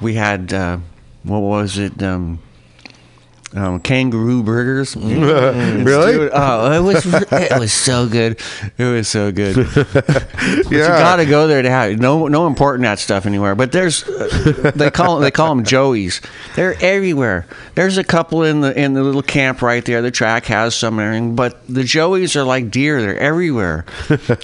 we had uh, what was it? Um, um, kangaroo burgers. Really? Oh, it was it was so good. It was so good. yeah. You got to go there to have no no importing that stuff anywhere. But there's uh, they call they call them joeys. They're everywhere. There's a couple in the in the little camp right there. The track has some and everything, but the joeys are like deer. They're everywhere.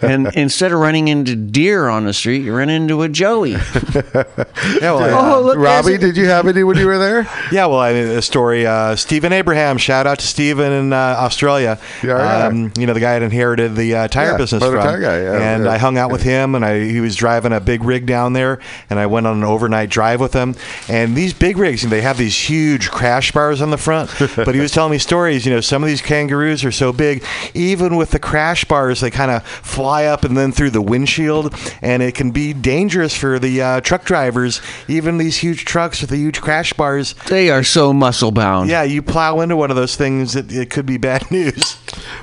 and instead of running into deer on the street, you run into a joey. Yeah, well, Oh, look, Robbie, a- did you have any when you were there? Yeah, well, I mean, the story. Uh, Stephen Abraham. Shout out to Stephen in uh, Australia. Yeah, yeah. Um, you know, the guy that inherited the uh, tire Yeah, business motor from. tire guy, yeah, and yeah. I hung out with him, and I he was driving a big rig down there, and I went on an overnight drive with him. And these big rigs, they have these huge crash bars on the front. but he was telling me stories. You know, some of these kangaroos are so big, even with the crash bars, they kind of fly up and then through the windshield, and it can be dangerous for the uh, truck drivers. Even these huge trucks with the huge crash bars. They are so muscle bound. Yeah, you plow into one of those things, it, it could be bad news.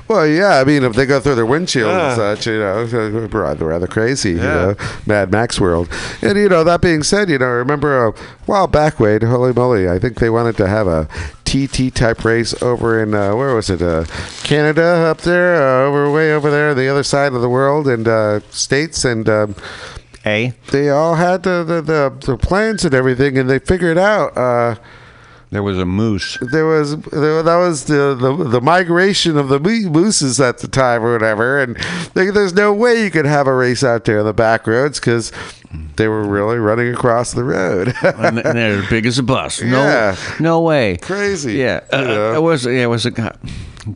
Well, yeah. I mean, if they go through their windshield Yeah. and such, you know, rather, rather crazy, you know, Mad Max world. And, you know, that being said, you know, I remember a while back, Wade, holy moly, I think they wanted to have a TT type race over in, uh, where was it? Uh, Canada up there, uh, over way over there, the other side of the world, and uh, states. And, um, Eh? they all had the, the, the, the plans and everything, and they figured out uh, There was a moose. there was there, that was the, the the migration of the mo- mooses at the time or whatever, and like, there's no way you could have a race out there in the back roads because they were really running across the road. and they're as big as a bus. No, Yeah. no way. Crazy, Yeah, uh, know. it was. Yeah, it was a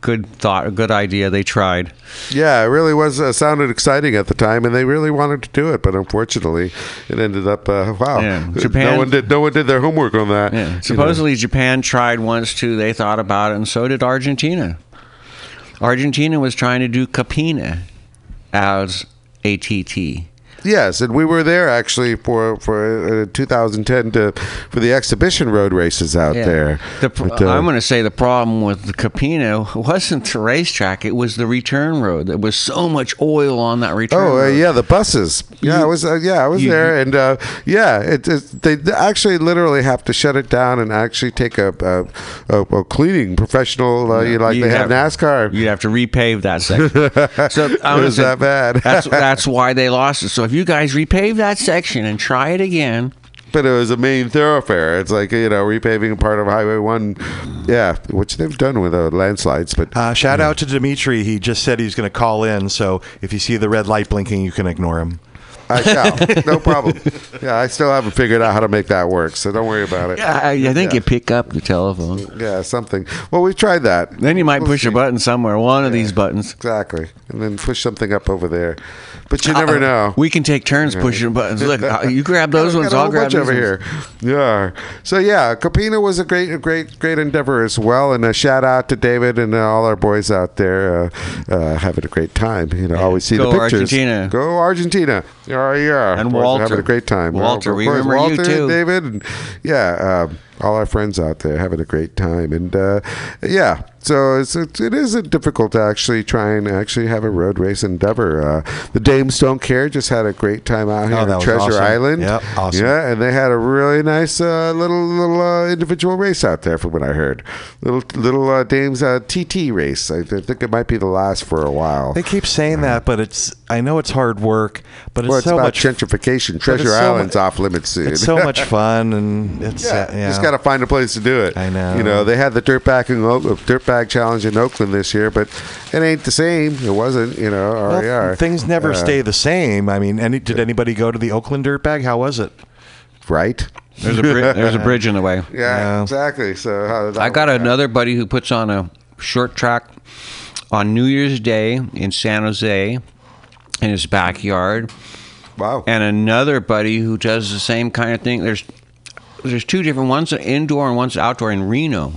good thought, a good idea. They tried. yeah, it really was uh, sounded exciting at the time, and they really wanted to do it, but unfortunately, it ended up uh, wow. Yeah, no Japan- one did no one did their homework on that. Yeah. you know. Supposedly, Japan tried once too. They thought about it, and so did Argentina. Argentina was trying to do Capina as ATT. Yes, and we were there actually for for uh, 2010 to for the exhibition road races out there. The, pr- But, uh, I'm going to say the problem with the Capino wasn't the racetrack; it was the return road. There was so much oil on that return. Road. Oh uh, yeah, the buses. Yeah, I was. Uh, yeah, I was you- there, and uh, yeah, it, it, they actually literally have to shut it down and actually take a a, a, a cleaning professional, uh, you like they have, NASCAR. You'd have to repave that section. so I was that bad. that's that's why they lost it. So if you guys repave that section and try it again, But it was a main thoroughfare. It's like you know repaving part of Highway One. Yeah, which they've done with uh, landslides, but. Uh, shout out to Dimitri. He just said he's going to call in. So if you see the red light blinking, you can ignore him. I shall. no problem. Yeah, I still haven't figured out how to make that work, so don't worry about it. I, I think Yeah. you pick up the telephone. Yeah, something. Well, we've tried that. Then you might We'll push a button somewhere. One of these buttons. Exactly, and then push something up over there. But you never know. We can take turns pushing buttons. Look, uh, you grab those ones. I'll grab these over ones. here. Yeah. So yeah, Copina was a great, great, great endeavor as well. And a shout out to David and all our boys out there uh, uh, having a great time. You know, always see Go the pictures. Argentina. Go Argentina. Yeah, yeah. And Boys Walter. having a great time. Walter, we remember you Walter, too. David, and yeah. Um, all our friends out there having a great time, and uh, yeah, so it's, it's it is difficult to actually try and actually have a road race endeavor. Uh, the Dames don't care; just had a great time out here Oh, on Treasure awesome. Island. Yep, awesome. Yeah, and they had a really nice uh, little little uh, individual race out there, from what I heard. Little little uh, Dames uh, TT race. I, I think it might be the last for a while. They keep saying that, but it's. I know it's hard work, but it's well, it's so about much. gentrification. Treasure so Island's mu- off limits soon. It's so much fun, and it's Yeah, uh, yeah. just got to find a place to do it. I know. You know, they had the dirtbag in Oak- dirtbag challenge in Oakland this year, but it ain't the same. It wasn't. You know, Well, RER. things never Uh, stay the same. I mean, any, did anybody go to the Oakland Dirtbag? How was it? right. There's a bri- there's a bridge in the way. Yeah, Yeah. exactly. So how did that I got work out? another buddy who puts on a short track on New Year's Day in San Jose in his backyard, Wow. and another buddy who does the same kind of thing. There's there's two different ones, indoor and one's outdoor in Reno.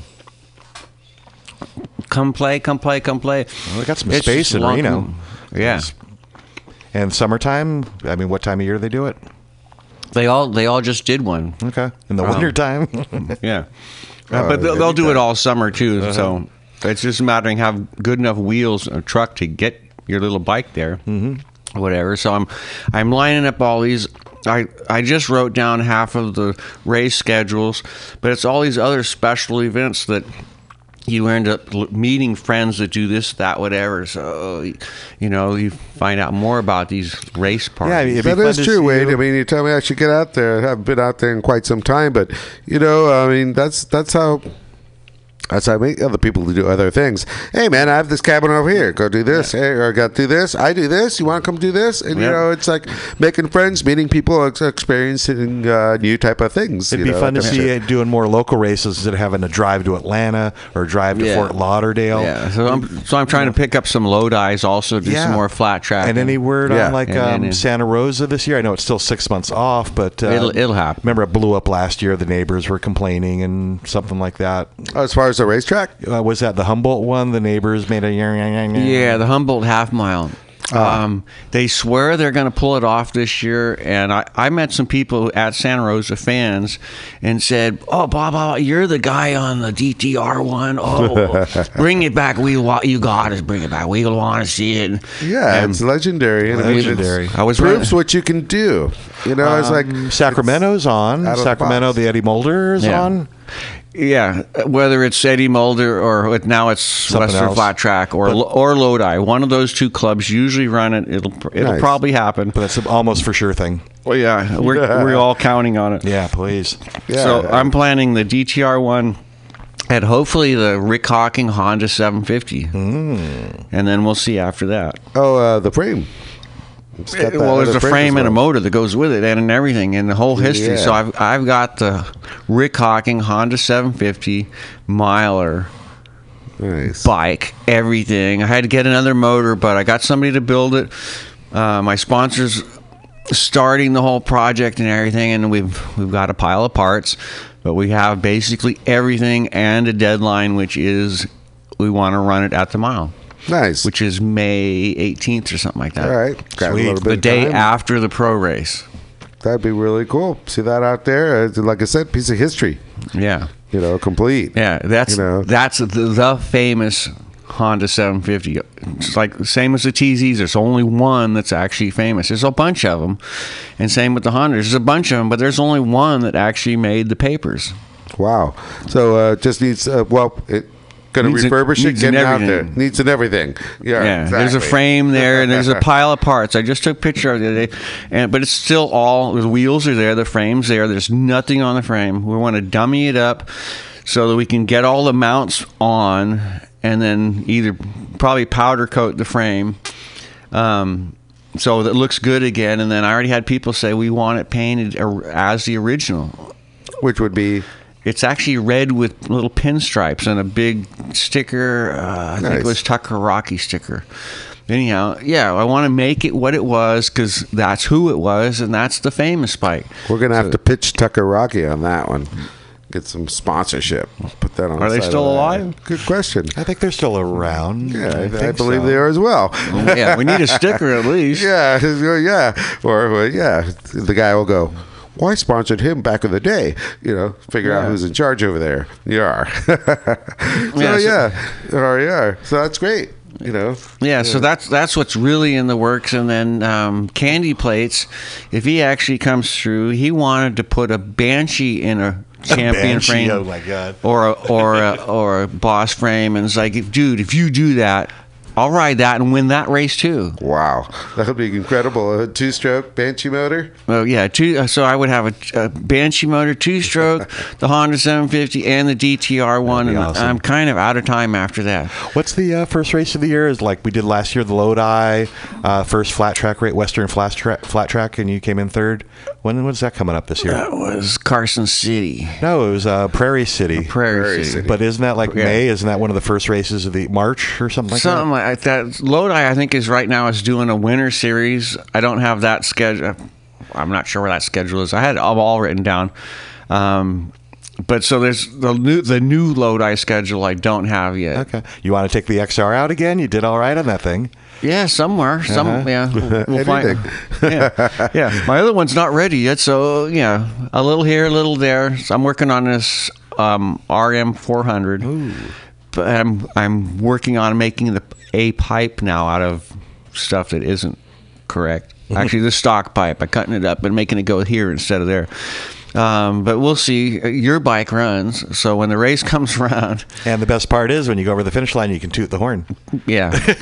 Come play, come play, come play. Well, they got some It's space in long- Reno. Yeah, And summertime? I mean, what time of year do they do it? they all they all just did one. Okay, in the Wow. wintertime. Yeah, Oh, Uh, but they'll, they'll do it all summer too. Uh-huh. So it's just a matter of have good enough wheels and a truck to get your little bike there, mm-hmm. whatever. So I'm I'm lining up all these. I I just wrote down half of the race schedules, but it's all these other special events that. You end up meeting friends that do this, that, whatever. So, you know, you find out more about these race parties. Yeah, it'd be That fun is to true, see Wade. you- I mean, you tell me I should get out there. I haven't been out there in quite some time, but you know, I mean, that's that's how that's how I meet other people to do other things. Hey, man, I have this cabin over here. Go do this. Hey, or I got to do this. I do this. You want to come do this? And you know, it's like making friends, meeting people, experiencing uh, new type of things. It'd you be know, fun to see shit. it doing more local races instead of having to drive to Atlanta or drive to Yeah. Fort Lauderdale. Yeah, so I'm so I'm trying to pick up some low dies also, do Yeah. some more flat track. And any word Yeah. on like And- um, and- Santa Rosa this year? I know it's still six months off, but uh, It'll- it'll happen. Remember, it blew up last year. The neighbors were complaining and something like that. as far as the racetrack. Uh, was that the Humboldt one? The neighbors made a Yeah, the Humboldt half mile. Ah. Um, they swear they're going to pull it off this year, and I, I met some people at Santa Rosa fans and said, "Oh, blah blah, blah you're the guy on the DTR one. Oh, bring it back. We want you got to bring it back. We want to see it." Yeah, And it's legendary. and it's- Legendary. I was proves right. what you can do. You know, it's like Um, Sacramento's on. out the Sacramento, the Eddie Mulder is Yeah. on. Yeah, whether it's Eddie Mulder or now it's Something Western else. Flat Track or or Lodi, one of those two clubs usually run it. It'll it'll Nice. probably happen. But that's almost for sure thing. Well, yeah, we're we're all counting on it. Yeah, please. Yeah. so I'm planning the DTR one and hopefully the Rick Hawking Honda 750, Hmm. and then we'll see after that. oh, uh, the frame. It's got that well, there's a frame and a motor that goes with it, and, and everything, and the whole history. Yeah. So I've I've got the Rick Hawking Honda 750 miler. Nice. bike, everything. I had to get another motor, but I got somebody to build it. Uh, my sponsors starting the whole project and everything, and we've we've got a pile of parts, but we have basically everything and a deadline, which is we want to run it at the mile, Nice. which is May 18th or something like that. All right. Got Sweet. little bit The day after the pro race. That'd be really cool. See that out there? Like I said, piece of history. Yeah. You know, complete. Yeah, that's You know. that's the, the famous Honda 750. It's like the same as the TZs. There's only one that's actually famous. There's a bunch of them, and same with the Hondas. There's a bunch of them, but there's only one that actually made the papers. Wow. So uh, just needs uh, well, it Needs a- refurbish it, getting out there. Needs and everything. Yeah. Yeah, there's a frame there, and there's a pile of parts. I just took a picture of it the other day, and but it's still all the wheels are there, the frame's there. There's nothing on the frame. We want to dummy it up so that we can get all the mounts on, and then either probably powder coat the frame. Um, so that looks good again. And then I already had people say we want it painted as the original. Which would be It's actually red with little pinstripes and a big sticker. Uh, I think it was Tucker Rocky sticker. Anyhow, yeah, I want to make it what it was because that's who it was, and that's the famous bike. we're gonna have to pitch Tucker Rocky on that one. Get some sponsorship. Put that on. Are the they side still of that. alive? Good question. I think they're still around. Yeah, I, I think believe so. they are as well. yeah, we need a sticker at least. Yeah, yeah, or or, yeah, the guy will go. Well, I sponsored him back in the day. You know, figure out who's in charge over there. You are. so Yeah, yeah, so- or yeah. So that's great. You know, Yeah, so that's that's what's really in the works, and then um, candy plates. If he actually comes through, he wanted to put a banshee in a champion frame. oh my God. Or a, or a, or a boss frame, and it's like, dude, if you do that, I'll ride that and win that race too. wow, that would be incredible. A two-stroke Banshee motor. Well, yeah, two. uh, So I would have a, a Banshee motor, two-stroke, the Honda 750, and the DTR one, and awesome. I'm kind of out of time after that. What's the uh, first race of the year? Is like we did last year, the Lodi, uh, first flat track rate, Western flat track, flat track, and you came in third. When when's that coming up this year? That was Carson City, no, it was uh, Prairie City. Prairie, Prairie City. City. But isn't that like Yeah. May? Isn't that one of the first races of the March or something like Something like that. Lodi, I think, is right now is doing a winter series. I don't have that schedule. I'm not sure where that schedule is. I had it all written down. Um, but so there's the new the new Lodi schedule I don't have yet. Okay. You want to take the XR out again? You did all right on that thing. Yeah, somewhere, some Uh-huh. yeah, we'll, we'll find. Yeah, yeah. My other one's not ready yet, so yeah, a little here, a little there. So I'm working on this um, RM 400, Ooh. but I'm I'm working on making the a pipe now out of stuff that isn't correct. Actually, the stock pipe. I'm cutting it up and making it go here instead of there. Um, but we'll see. Your bike runs, so when the race comes around, And the best part is when you go over the finish line, you can toot the horn. yeah,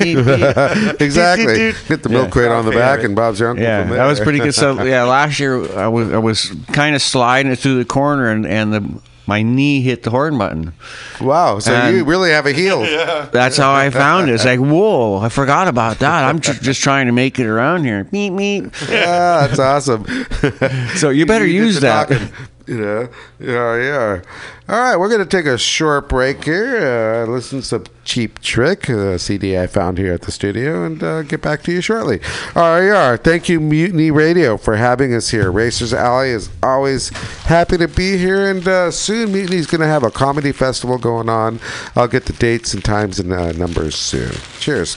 exactly. Get the milk crate on the back, and Bob's your uncle. Yeah, from there. that was pretty good. So yeah, last year I was I was kind of sliding it through the corner, and and the my knee hit the horn button. wow. So And- you really have a heel. yeah. That's how I found it. It's like, whoa, I forgot about that. I'm ju- just trying to make it around here. Meep me. Yeah, that's awesome. So you better did use that. talking, Know, yeah, yeah. All right, we're gonna take a short break here. Uh, listen to some Cheap Trick, uh, CD I found here at the studio, and uh, get back to you shortly. RER, thank you, Mutiny Radio, for having us here. Racers Alley is always happy to be here, and uh, soon Mutiny's gonna have a comedy festival going on. I'll get the dates and times and uh, numbers soon. Cheers.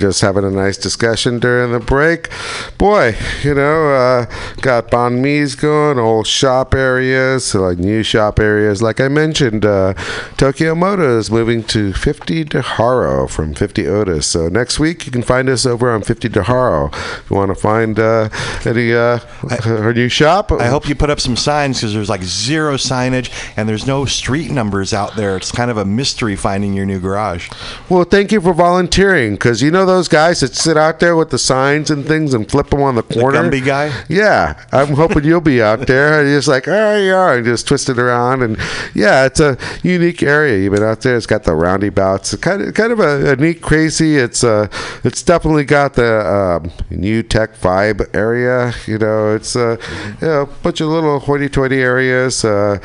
Just having a nice discussion during the break. Boy, you know, uh, got banh mi's going, old shop areas, like new shop areas. Like I mentioned, uh, Tokyo Moto is moving to 50 De Haro from 50 Otis. So next week you can find us over on 50 De Haro. If you want to find uh, any uh, her new shop, I hope you put up some signs because there's like zero signage and there's no street numbers out there. It's kind of a mystery finding your new garage. Well, thank you for volunteering because you know those guys that sit out there with the signs and things and flip them on the corner. Gumby guy? Yeah, I'm hoping you'll be out there and just like, oh, yeah, and just twist it around. And yeah, it's a unique area. You've been out there. It's got the roundabouts. It's kind of kind of a, a neat, crazy. It's uh, it's definitely got the um, new tech vibe area. You know, it's uh, you know, a bunch of little hoity-toity areas. Uh,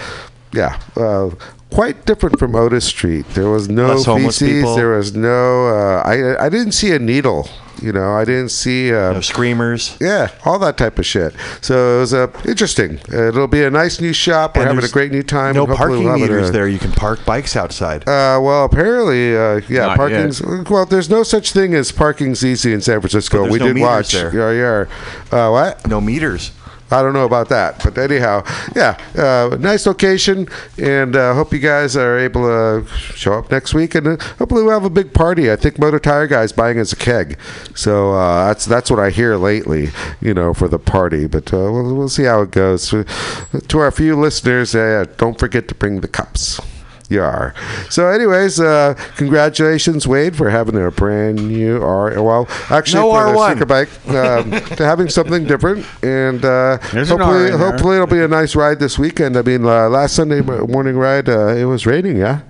yeah. Uh, Quite different from Otis Street. There was no feces. There was no. Uh, I I didn't see a needle. You know, I didn't see. Uh, No screamers. yeah, all that type of shit. So it was uh, interesting. Uh, it'll be a nice new shop. We're And having a great new time. No parking we'll meters uh, there. You can park bikes outside. Uh, well, apparently, uh, yeah, Not parking's well. There's no such thing as parking's easy in San Francisco. But we no did watch. there. Yeah, yeah. Uh, what? no meters. I don't know about that, but anyhow, yeah, uh, nice location, and uh, hope you guys are able to show up next week, and uh, hopefully we'll have a big party. I think Moto Tire Guy's buying us a keg, so uh, that's that's what I hear lately, you know, for the party. But uh, we'll, we'll see how it goes. To our few listeners, uh, don't forget to bring the cups. Yar. So, anyways, uh, congratulations, Wade, for having a brand new R. Well, actually, No for R1. sticker bike, um, to having something different, and uh, hopefully, hopefully, it'll be a nice ride this weekend. I mean, uh, last Sunday morning ride, uh, it was raining, yeah.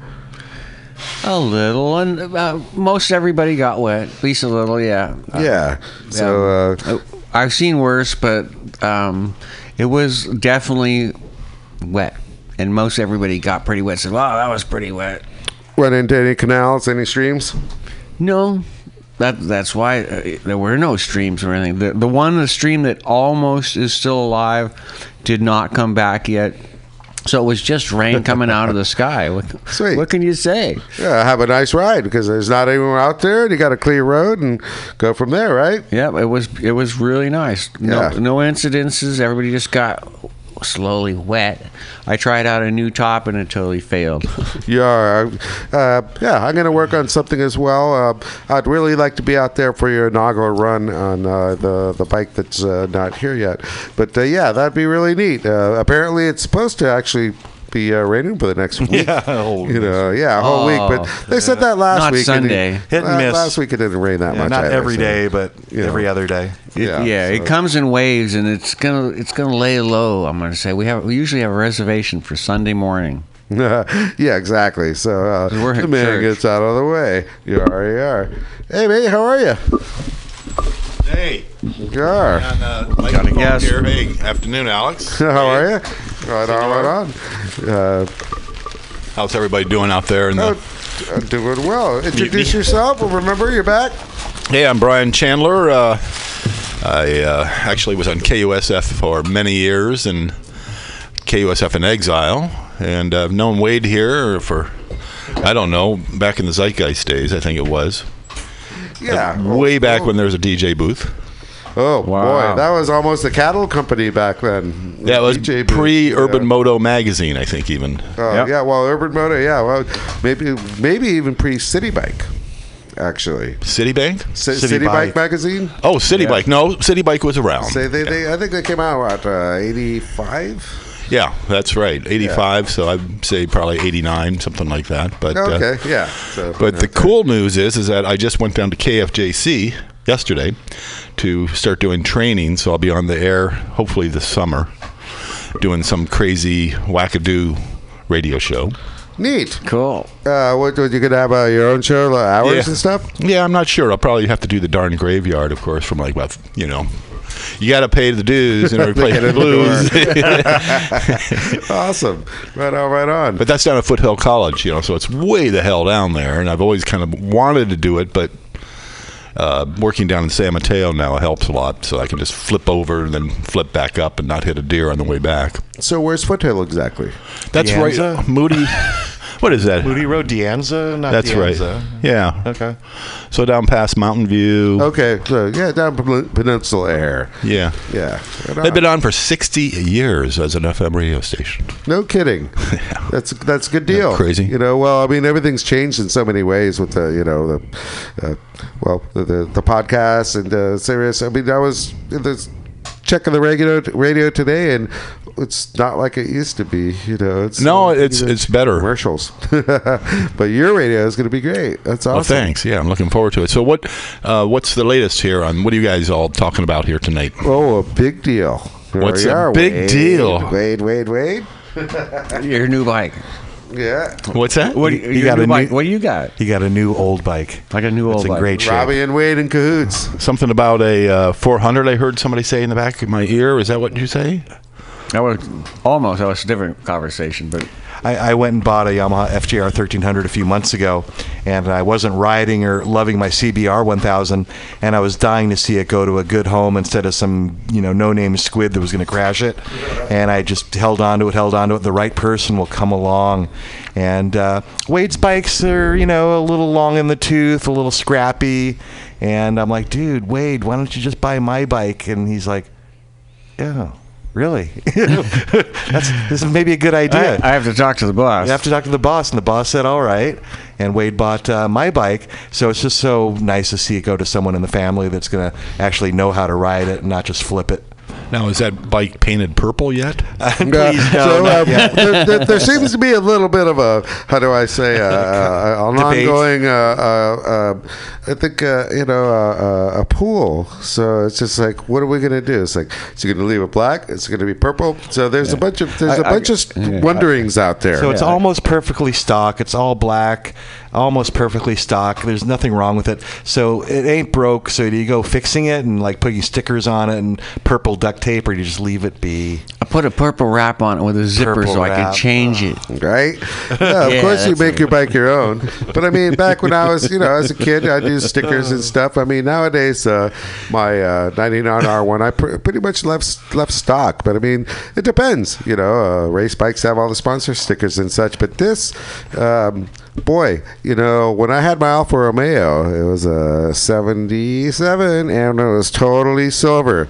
A little, and uh, most everybody got wet. At least a little, yeah. Uh, yeah. So, uh, I've seen worse, but um, it was definitely wet, and most everybody got pretty wet. Said, "Wow, that was pretty wet." went into any canals, any streams? No, that that's why uh, there were no streams or anything. The the one the stream that almost is still alive did not come back yet. So it was just rain coming out of the sky. What, Sweet. what can you say? Yeah, have a nice ride because there's not anyone out there, and you got a clear road, and go from there, right? Yeah, it was it was really nice. No Yeah. no incidences. Everybody just got slowly wet. I tried out a new top and it totally failed. Yeah, uh, yeah. I'm gonna work on something as well. Uh, I'd really like to be out there for your inaugural run on uh, the the bike that's uh, not here yet. But uh, yeah, that'd be really neat. Uh, apparently, it's supposed to actually be uh, raining for the next week. Yeah, a whole you know, yeah, a whole week. But Oh. they said that last Not week. and Sunday. it- Hit and uh, miss. Last week it didn't rain that Yeah, much. not either, every so- day, but you know. every other day. Yeah, yeah, so- it comes in waves and it's gonna it's gonna lay low. I'm gonna say we have we usually have a reservation for Sunday morning. yeah, exactly. So uh, We're at the man church. gets out of the way. You are, you are. Hey, mate, how are you? Hey, You are. on, uh, Mike Gotta Phone guess. Here. Hey, afternoon, Alex. How are you? Right on, right on. Uh, How's everybody doing out there? In the- oh, uh, doing well. Introduce yourself. Remember, you're back. Hey, I'm Brian Chandler. Uh, I uh, actually was on KUSF for many years and KUSF in exile, and I've known Wade here for I don't know back in the Zeitgeist days. I think it was. Yeah. Way back when there was a DJ booth. Oh Wow. boy, that was almost a cattle company back then. Yeah, it was DJ pre Urban yeah. Moto magazine, I think even. Oh, Yep. Yeah, well, Urban Moto, yeah, well, maybe maybe even pre City Bike, actually. Citibank? C- City City, Bike. Bike. magazine. Oh, City Bike. No, City Bike was around. Say they, they, I think they came out what uh, eighty five. Yeah, that's right. 85, so I'd say probably 89, something like that. But uh, Okay, yeah. So, But the cool news is, is that I just went down to KFJC yesterday to start doing training. So I'll be on the air hopefully this summer, doing some crazy wackadoo radio show. neat. Cool. Uh, what, what you gonna have uh, your own show, uh, hours Yeah. and stuff? Yeah, I'm not sure. I'll probably have to do the darn graveyard, of course, from like about you know. You got to pay the dues in order to play Get the in the blues. awesome. Right on, right on. But that's down at Foothill College, you know, so it's way the hell down there. And I've always kind of wanted to do it, but uh, working down in San Mateo now helps a lot. So I can just flip over and then flip back up and not hit a deer on the way back. so where's Foothill exactly? That's De Anza? right. Moody. What is that? Moody Road, De Anza, not That's De Anza. right. Yeah. Okay. So down past Mountain View. Okay, so yeah, down Peninsula Air. Yeah. Yeah. Right They've been on for 60 years as an FM radio station. No kidding. yeah. That's that's a good deal. crazy? You know, well, I mean, everything's changed in so many ways with the, you know, the, uh, well, the the, the podcast and uh, Sirius. I mean, I was in this checking the radio radio today, and it's not like it used to be. You know, it's No, uh, it's- you know, it's better. commercials. but your radio is going to be great. That's awesome. Oh, thanks. Yeah, I'm looking forward to it. So what? Uh, what's the latest here on? What are you guys all talking about here tonight? Oh, a big deal. Here What's we a are, big Wade. deal? Wade, Wade, Wade. Your new bike. Yeah. What's that? What do You you, got new a bike? new- What do you got? He got a new old bike. Like a new It's old in bike. great shape. Robbie and Wade in cahoots. Something about a uh, 400. I heard somebody say in the back of my ear. Is that what you say? That was almost that was a different conversation, but I, I went and bought a Yamaha FJR 1300 a few months ago, and I wasn't riding or loving my CBR 1000, and I was dying to see it go to a good home instead of some you know no-name squid that was going to crash it. And I just held on to it, held on to it. The right person will come along, and uh, Wade's bikes are you know a little long in the tooth, a little scrappy, and I'm like, dude, Wade, why don't you just buy my bike? And he's like, yeah. Really? That's this is maybe a good idea. I, I have to talk to the boss. You have to talk to the boss, and the boss said, "All right." And Wade bought uh, my bike, so it's just so nice to see it go to someone in the family that's going to actually know how to ride it and not just flip it. Now, is that bike painted purple yet? Please, Yeah. no, so not um, yet. there, there, there seems to be a little bit of a how do I say uh, uh, an Debate. ongoing uh, uh, uh, I think uh, you know uh, uh, a pool. So it's just like, what are we gonna do? It's like, is it gonna leave it black? It's gonna be purple. So there's a bunch of there's a I- I- bunch of yeah. wonderings out there. So it's almost perfectly stock. It's all black, almost perfectly stock. There's nothing wrong with it. So it ain't broke. So do you go fixing it and like putting stickers on it and purple duct tape, or you just leave it be? I put a purple wrap on it with a zipper Purple so I wrap. can change it. right? Yeah, of Yeah, course you that's make your bike your own. But I mean, back when I was, you know, as a kid, I'd use stickers and stuff. I mean, nowadays, uh, my uh, 99R one, I pr- pretty much left left stock. But I mean, it depends. You know, uh, race bikes have all the sponsor stickers and such. But this, um, boy, you know, when I had my Alfa Romeo, it was a 77 and it was totally silver.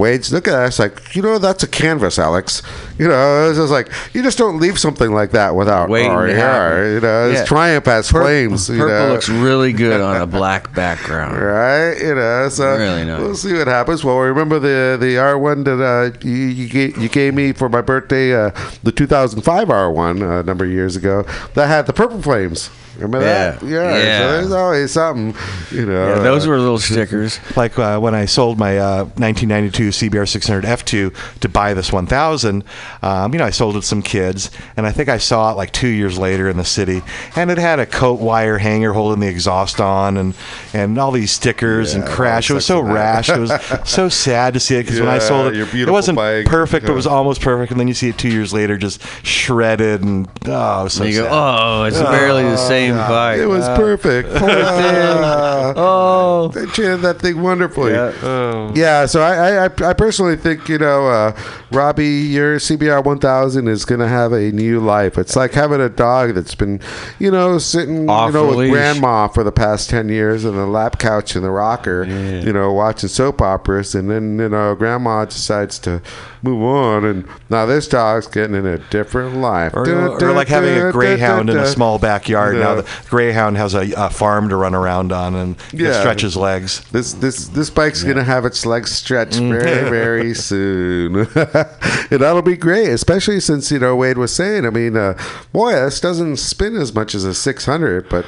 Wade's look at. It's like, you know, that's a canvas, Alex. You know, it's just like, you just don't leave something like that without Waiting RER. You know, it's Yeah. Triumph has flames. You Purple know. looks really good on a black background. Right, you know, so Really nice. we'll see what happens. Well, remember the the R one that uh, you you gave, you gave me for my birthday, uh, the 2005 R one uh, a number of years ago that had the purple flames. Remember that? Yeah. Yeah. Yeah. So there's always something, you know. Yeah, those were little stickers. like uh, when I sold my uh, 1992 CBR 600 F2 to buy this 1000, um, you know, I sold it to some kids, and I think I saw it like two years later in the city, and it had a coat wire hanger holding the exhaust on, and and all these stickers and crash. It was so all rash. It was so sad to see it because when I sold it, it wasn't bike. perfect, but it was almost perfect, and then you see it two years later just shredded and oh, it was so And you go, oh, it's barely the same same bike. It was perfect. Ah, Oh. they treated that thing wonderfully. Yeah. Yeah, so I, I, I personally think you know, uh, Robbie, your CBR 1000 is going to have a new life. It's like having a dog that's been, you know, sitting, Off you know, with leash. grandma for the past 10 years in the lap couch in the rocker, you know, watching soap operas, and then you know, grandma decides to move on, and now this dog's getting in a different life. Or, Dun, or dun, like having dun, a dun, greyhound in a small backyard. Now Yeah. the greyhound has a, a farm to run around on and can Yeah. stretch his legs. This this this bike's gonna have its legs stretched very very soon, and that'll be great. Especially since you know Wade was saying. I mean, uh, boy, this doesn't spin as much as a 600, but.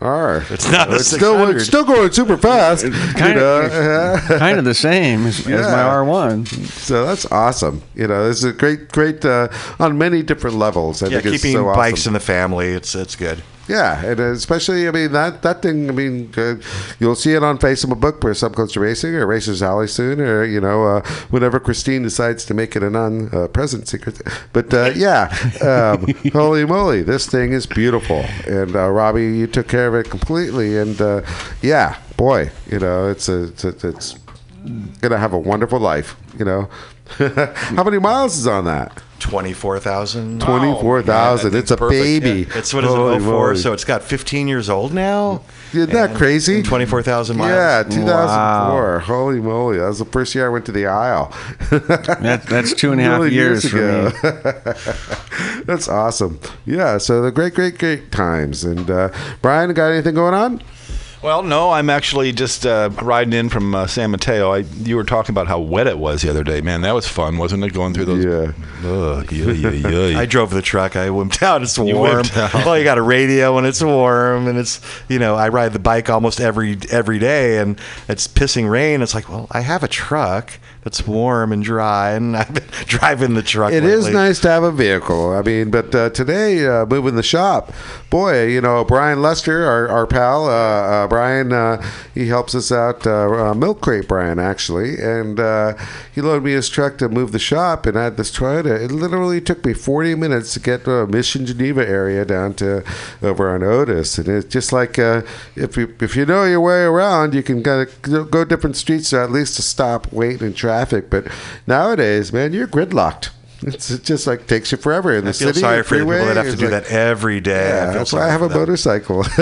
R. It's not a it's still it's still going super fast. you Kind know? of, kind of the same as, as my R1. so that's awesome. You know, this is a great, great uh, on many different levels. I Yeah, think it's keeping so awesome. bikes in the family. It's it's good. Yeah, and especially, I mean, that that thing. I mean, uh, you'll see it on Facebook for Coast Racing or Racers Alley soon, or you know, uh, whenever Christine decides to make it a non-present secret. But uh, yeah, um, holy moly, this thing is beautiful, and uh, Robbie, you took care of it completely, and uh, yeah, boy, you know, it's a, it's, a, it's gonna have a wonderful life. You know, how many miles is on that? Twenty four thousand. Twenty-four thousand. that it's a perfect, baby. It's what is Holy it? 04, moly. so it's got 15 years old now. Isn't that crazy? Twenty four thousand miles. Yeah, 2004. Holy moly. That was the first year I went to the aisle. That, that's two and a half years, for me. That's awesome. Yeah, so the great, great, great times. And uh, Brian, got anything going on? Well, no, I'm actually just uh, riding in from uh, San Mateo. I, you were talking about how wet it was the other day. Man, that was fun, wasn't it? Going through those. Yeah. Ugh, yeah, yeah, yeah. I drove the truck. I wimped out. It's You warm. wimped out. Well, you got a radio and it's warm, and it's you know I ride the bike almost every every day, and it's pissing rain. It's like, well, I have a truck that's warm and dry, and I've been driving the truck. It is lately. nice to have a vehicle. I mean, but uh, today, uh, moving the shop, boy, you know, Brian Lester, our, our pal, uh, uh, Brian, uh, he helps us out, uh, uh, Milk Crate Brian, actually. And uh, he loaded me his truck to move the shop, and I had this Toyota. It literally took me 40 minutes to get to Mission Geneva area down to over on Otis. And it's just like uh, if, you, if you know your way around, you can kind of go different streets or at least to stop, wait and traffic. But nowadays, man, you're gridlocked. It's it just like takes you forever in the I feel city. sorry for the people that have to do like- that every day. Yeah, I feel that's why I have a them. motorcycle.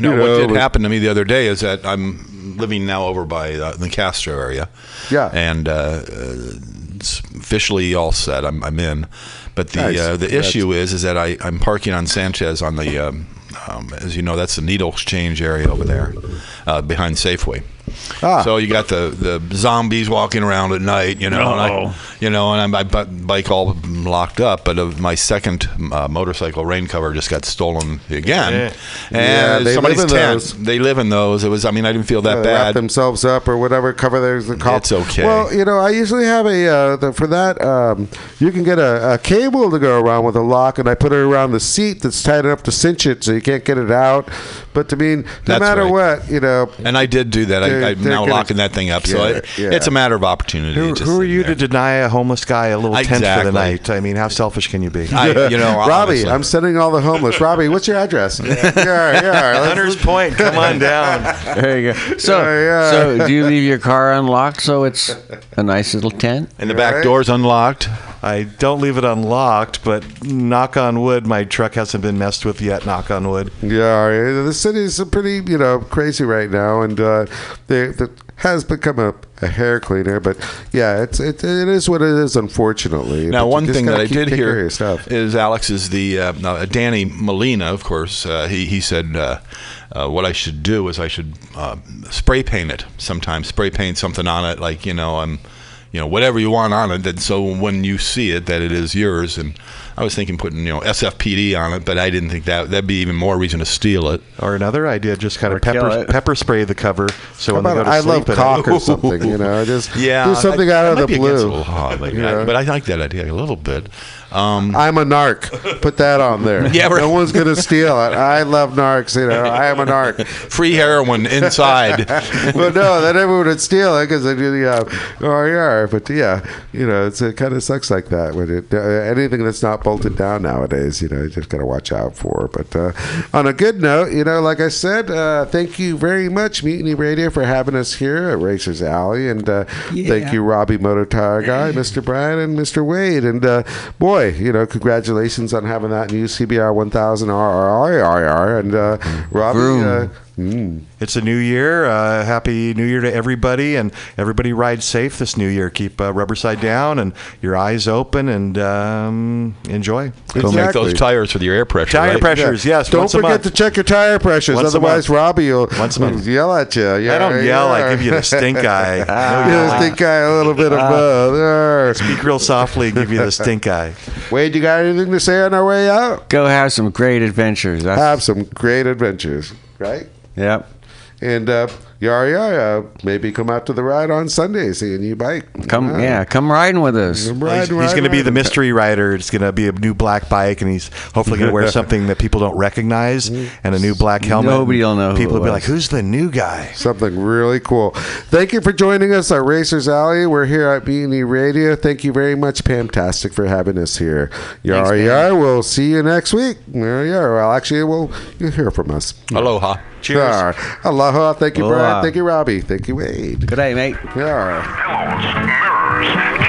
No, You what know, did happen to me the other day is that I'm living now over by uh, the Castro area. Yeah. And uh, uh, it's officially all set. I'm, I'm in. But the Nice. uh, the Congrats. issue is is that I, I'm parking on Sanchez on the, um, um, as you know, that's the needle exchange area over there uh, behind Safeway. Ah. So you got the, the zombies walking around at night, you know, and I, you know, and I'm my bike all locked up. But uh, my second uh, motorcycle rain cover just got stolen again, Yeah. Yeah, and they somebody's live in tent. those. They live in those. It was. I mean, I didn't feel that wrap bad. themselves up or whatever cover there's the call. It's okay. Well, you know, I usually have a uh, the, for that. Um, you can get a, a cable to go around with a lock, and I put it around the seat that's tight enough to cinch it, so you can't get it out. But to mean, no That's matter right. what, you know, And I did do that. I, I'm they're now gonna- locking that thing up. So Yeah, it, yeah. it's a matter of opportunity. Who, who are you there. to deny a homeless guy a little tent for the night? I mean, how selfish can you be? I, you know, Robbie, honestly. I'm sending all the homeless. Robbie, what's your address? yeah, yeah. let's- Hunter's Point, come on down. There you go. So, Yeah, yeah. so do you leave your car unlocked so it's a nice little tent? and the back Right. door's unlocked. I don't leave it unlocked, but knock on wood, my truck hasn't been messed with yet. Knock on wood. Yeah, the city's pretty, you know, crazy right now, and uh, they, it has become a, a hair cleaner. But yeah, it's it, it is what it is, unfortunately. Now, But one thing that I did taking care of hear stuff. is Alex is the uh, Danny Molina, of course. Uh, he he said uh, uh, what I should do is I should uh, spray paint it. Sometimes spray paint something on it, like you know, I'm, you know, whatever you want on it. That so when you see it, that it is yours. And I was thinking putting you know SFPD on it, but I didn't think that that'd be even more reason to steal it. Or another idea, just kind of pepper pepper spray the cover. So How when they go to I sleep love at cock or something? You know, just Yeah, do something that- out that of the blue. the law, but, Yeah. but I like that idea a little bit. Um, I'm a narc. Put that on there. Yeah, right. no one's gonna steal it. I love narcs. You know, I am a narc. free heroin inside. but no, then everyone would steal it because they do the uh, ORR. But yeah, you know, it's, it kind of sucks like that when it uh, anything that's not bolted down nowadays. You know, you just got to watch out for. But uh, on a good note, you know, like I said, uh, thank you very much, Mutiny Radio, for having us here at Racers Alley, and uh, thank you, Robbie Moto Tire Guy, Mr. Brian, and Mr. Wade. And uh, boy, you know, congratulations on having that new CBR 1000 RRR. And uh, Robbie. Uh, mm, It's a new year. Uh, happy New Year to everybody, and everybody ride safe this new year. Keep uh, rubber side down and your eyes open, and um, enjoy. Go make those tires for your air pressure. Tire right? pressures, yes. Don't forget month. to check your tire pressures, Once otherwise. Robbie will Once yell at you. Yeah, I don't yell. I give you the stink eye. No Yeah, yelling. stink eye a little bit of Ah. both. There. Speak real softly. and Give you the stink eye. Wade, you got anything to say on our way out? Go have some great adventures. That's, Have some great adventures, right? Yep. And uh, Yar Yar, uh, maybe come out to the ride on Sunday, see a new bike. Come, Uh, yeah, come riding with us. come He's, he's ride, going to be the mystery rider. It's going to be a new black bike, and he's hopefully going to wear something that people don't recognize and a new black helmet. Nobody will know People it will be like, "Who's the new guy?" Something really cool. Thank you for joining us at Racers Alley. We're here at Beanie Radio. Thank you very much, Pamtastic, for having us here. Yar Thanks, Yar, we'll see you next week. Yar Yar. Well, actually, we'll you'll hear from us. Aloha. Cheers. Yar. Aloha. Thank you, Brian. Aloha. Thank you, Robbie. Thank you, Wade. Good day, mate. Yar. pillows, mirrors,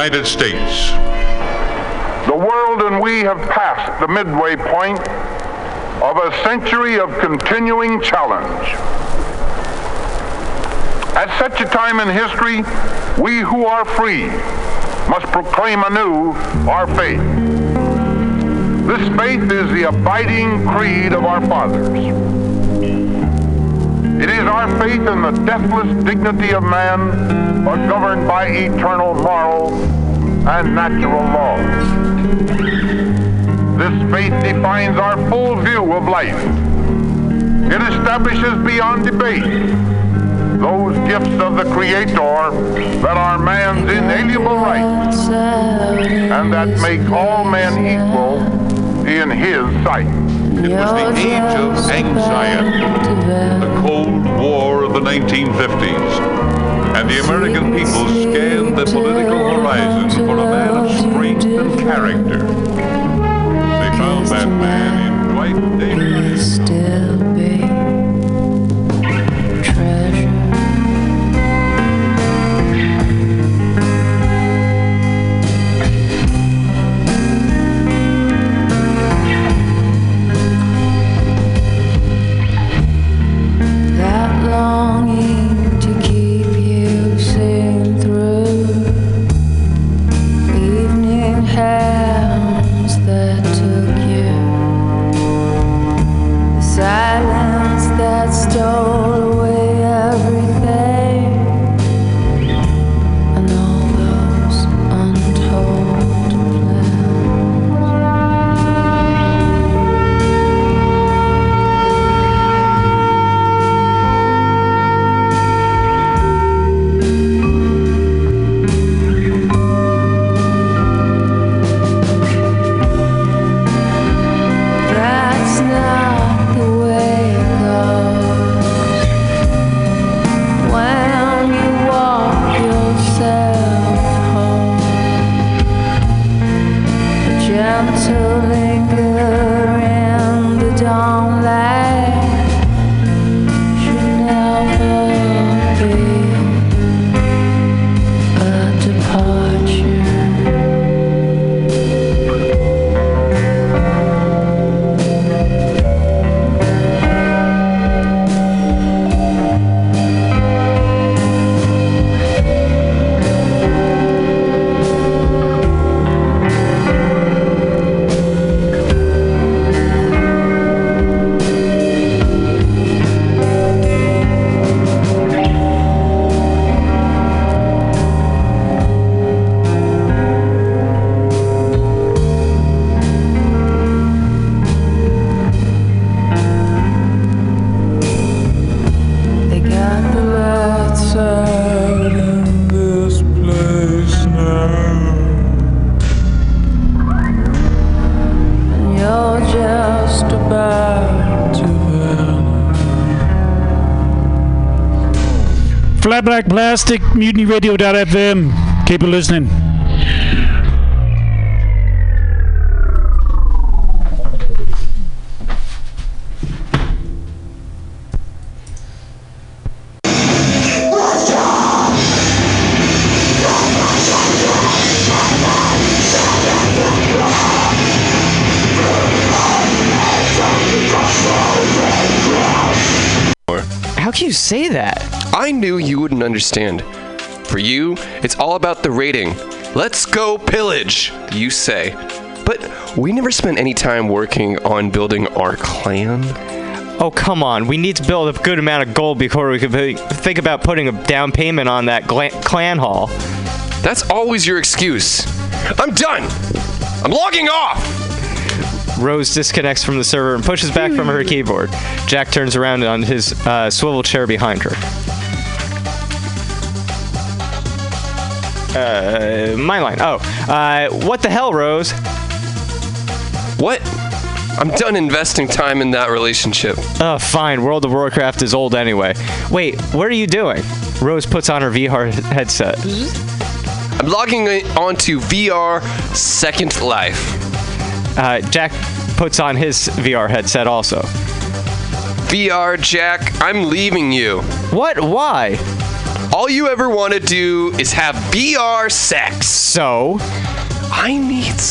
United States. The world and we have passed the midway point of a century of continuing challenge. At such a time in history, we who are free must proclaim anew our faith. This faith is the abiding creed of our fathers. It is our faith in the deathless dignity of man, but governed by eternal moral and natural laws. This faith defines our full view of life. It establishes beyond debate those gifts of the Creator that are man's inalienable rights and that make all men equal in His sight. It was the age of anxiety, the Cold War of the 1950s, and the American people scanned the political horizon for a man of strength and character. They found that man in Dwight David. Plastic, MutinyRadio.fm. Keep it listening. I knew you wouldn't understand. For you, it's all about the rating. Let's go pillage, you say. But we never spent any time working on building our clan. Oh, come on. We need to build a good amount of gold before we can think about putting a down payment on that clan hall. That's always your excuse. I'm done. I'm logging off. Rose disconnects from the server and pushes back from her keyboard. Jack turns around on his uh, swivel chair behind her. Uh, my line. Oh, uh, what the hell, Rose? What? I'm done investing time in that relationship. Oh, fine. World of Warcraft is old anyway. Wait, what are you doing? Rose puts on her VR headset. I'm logging onto VR Second Life. Uh, Jack puts on his VR headset also. VR, Jack, I'm leaving you. What? Why? All you ever want to do is have VR sex. So? I need some.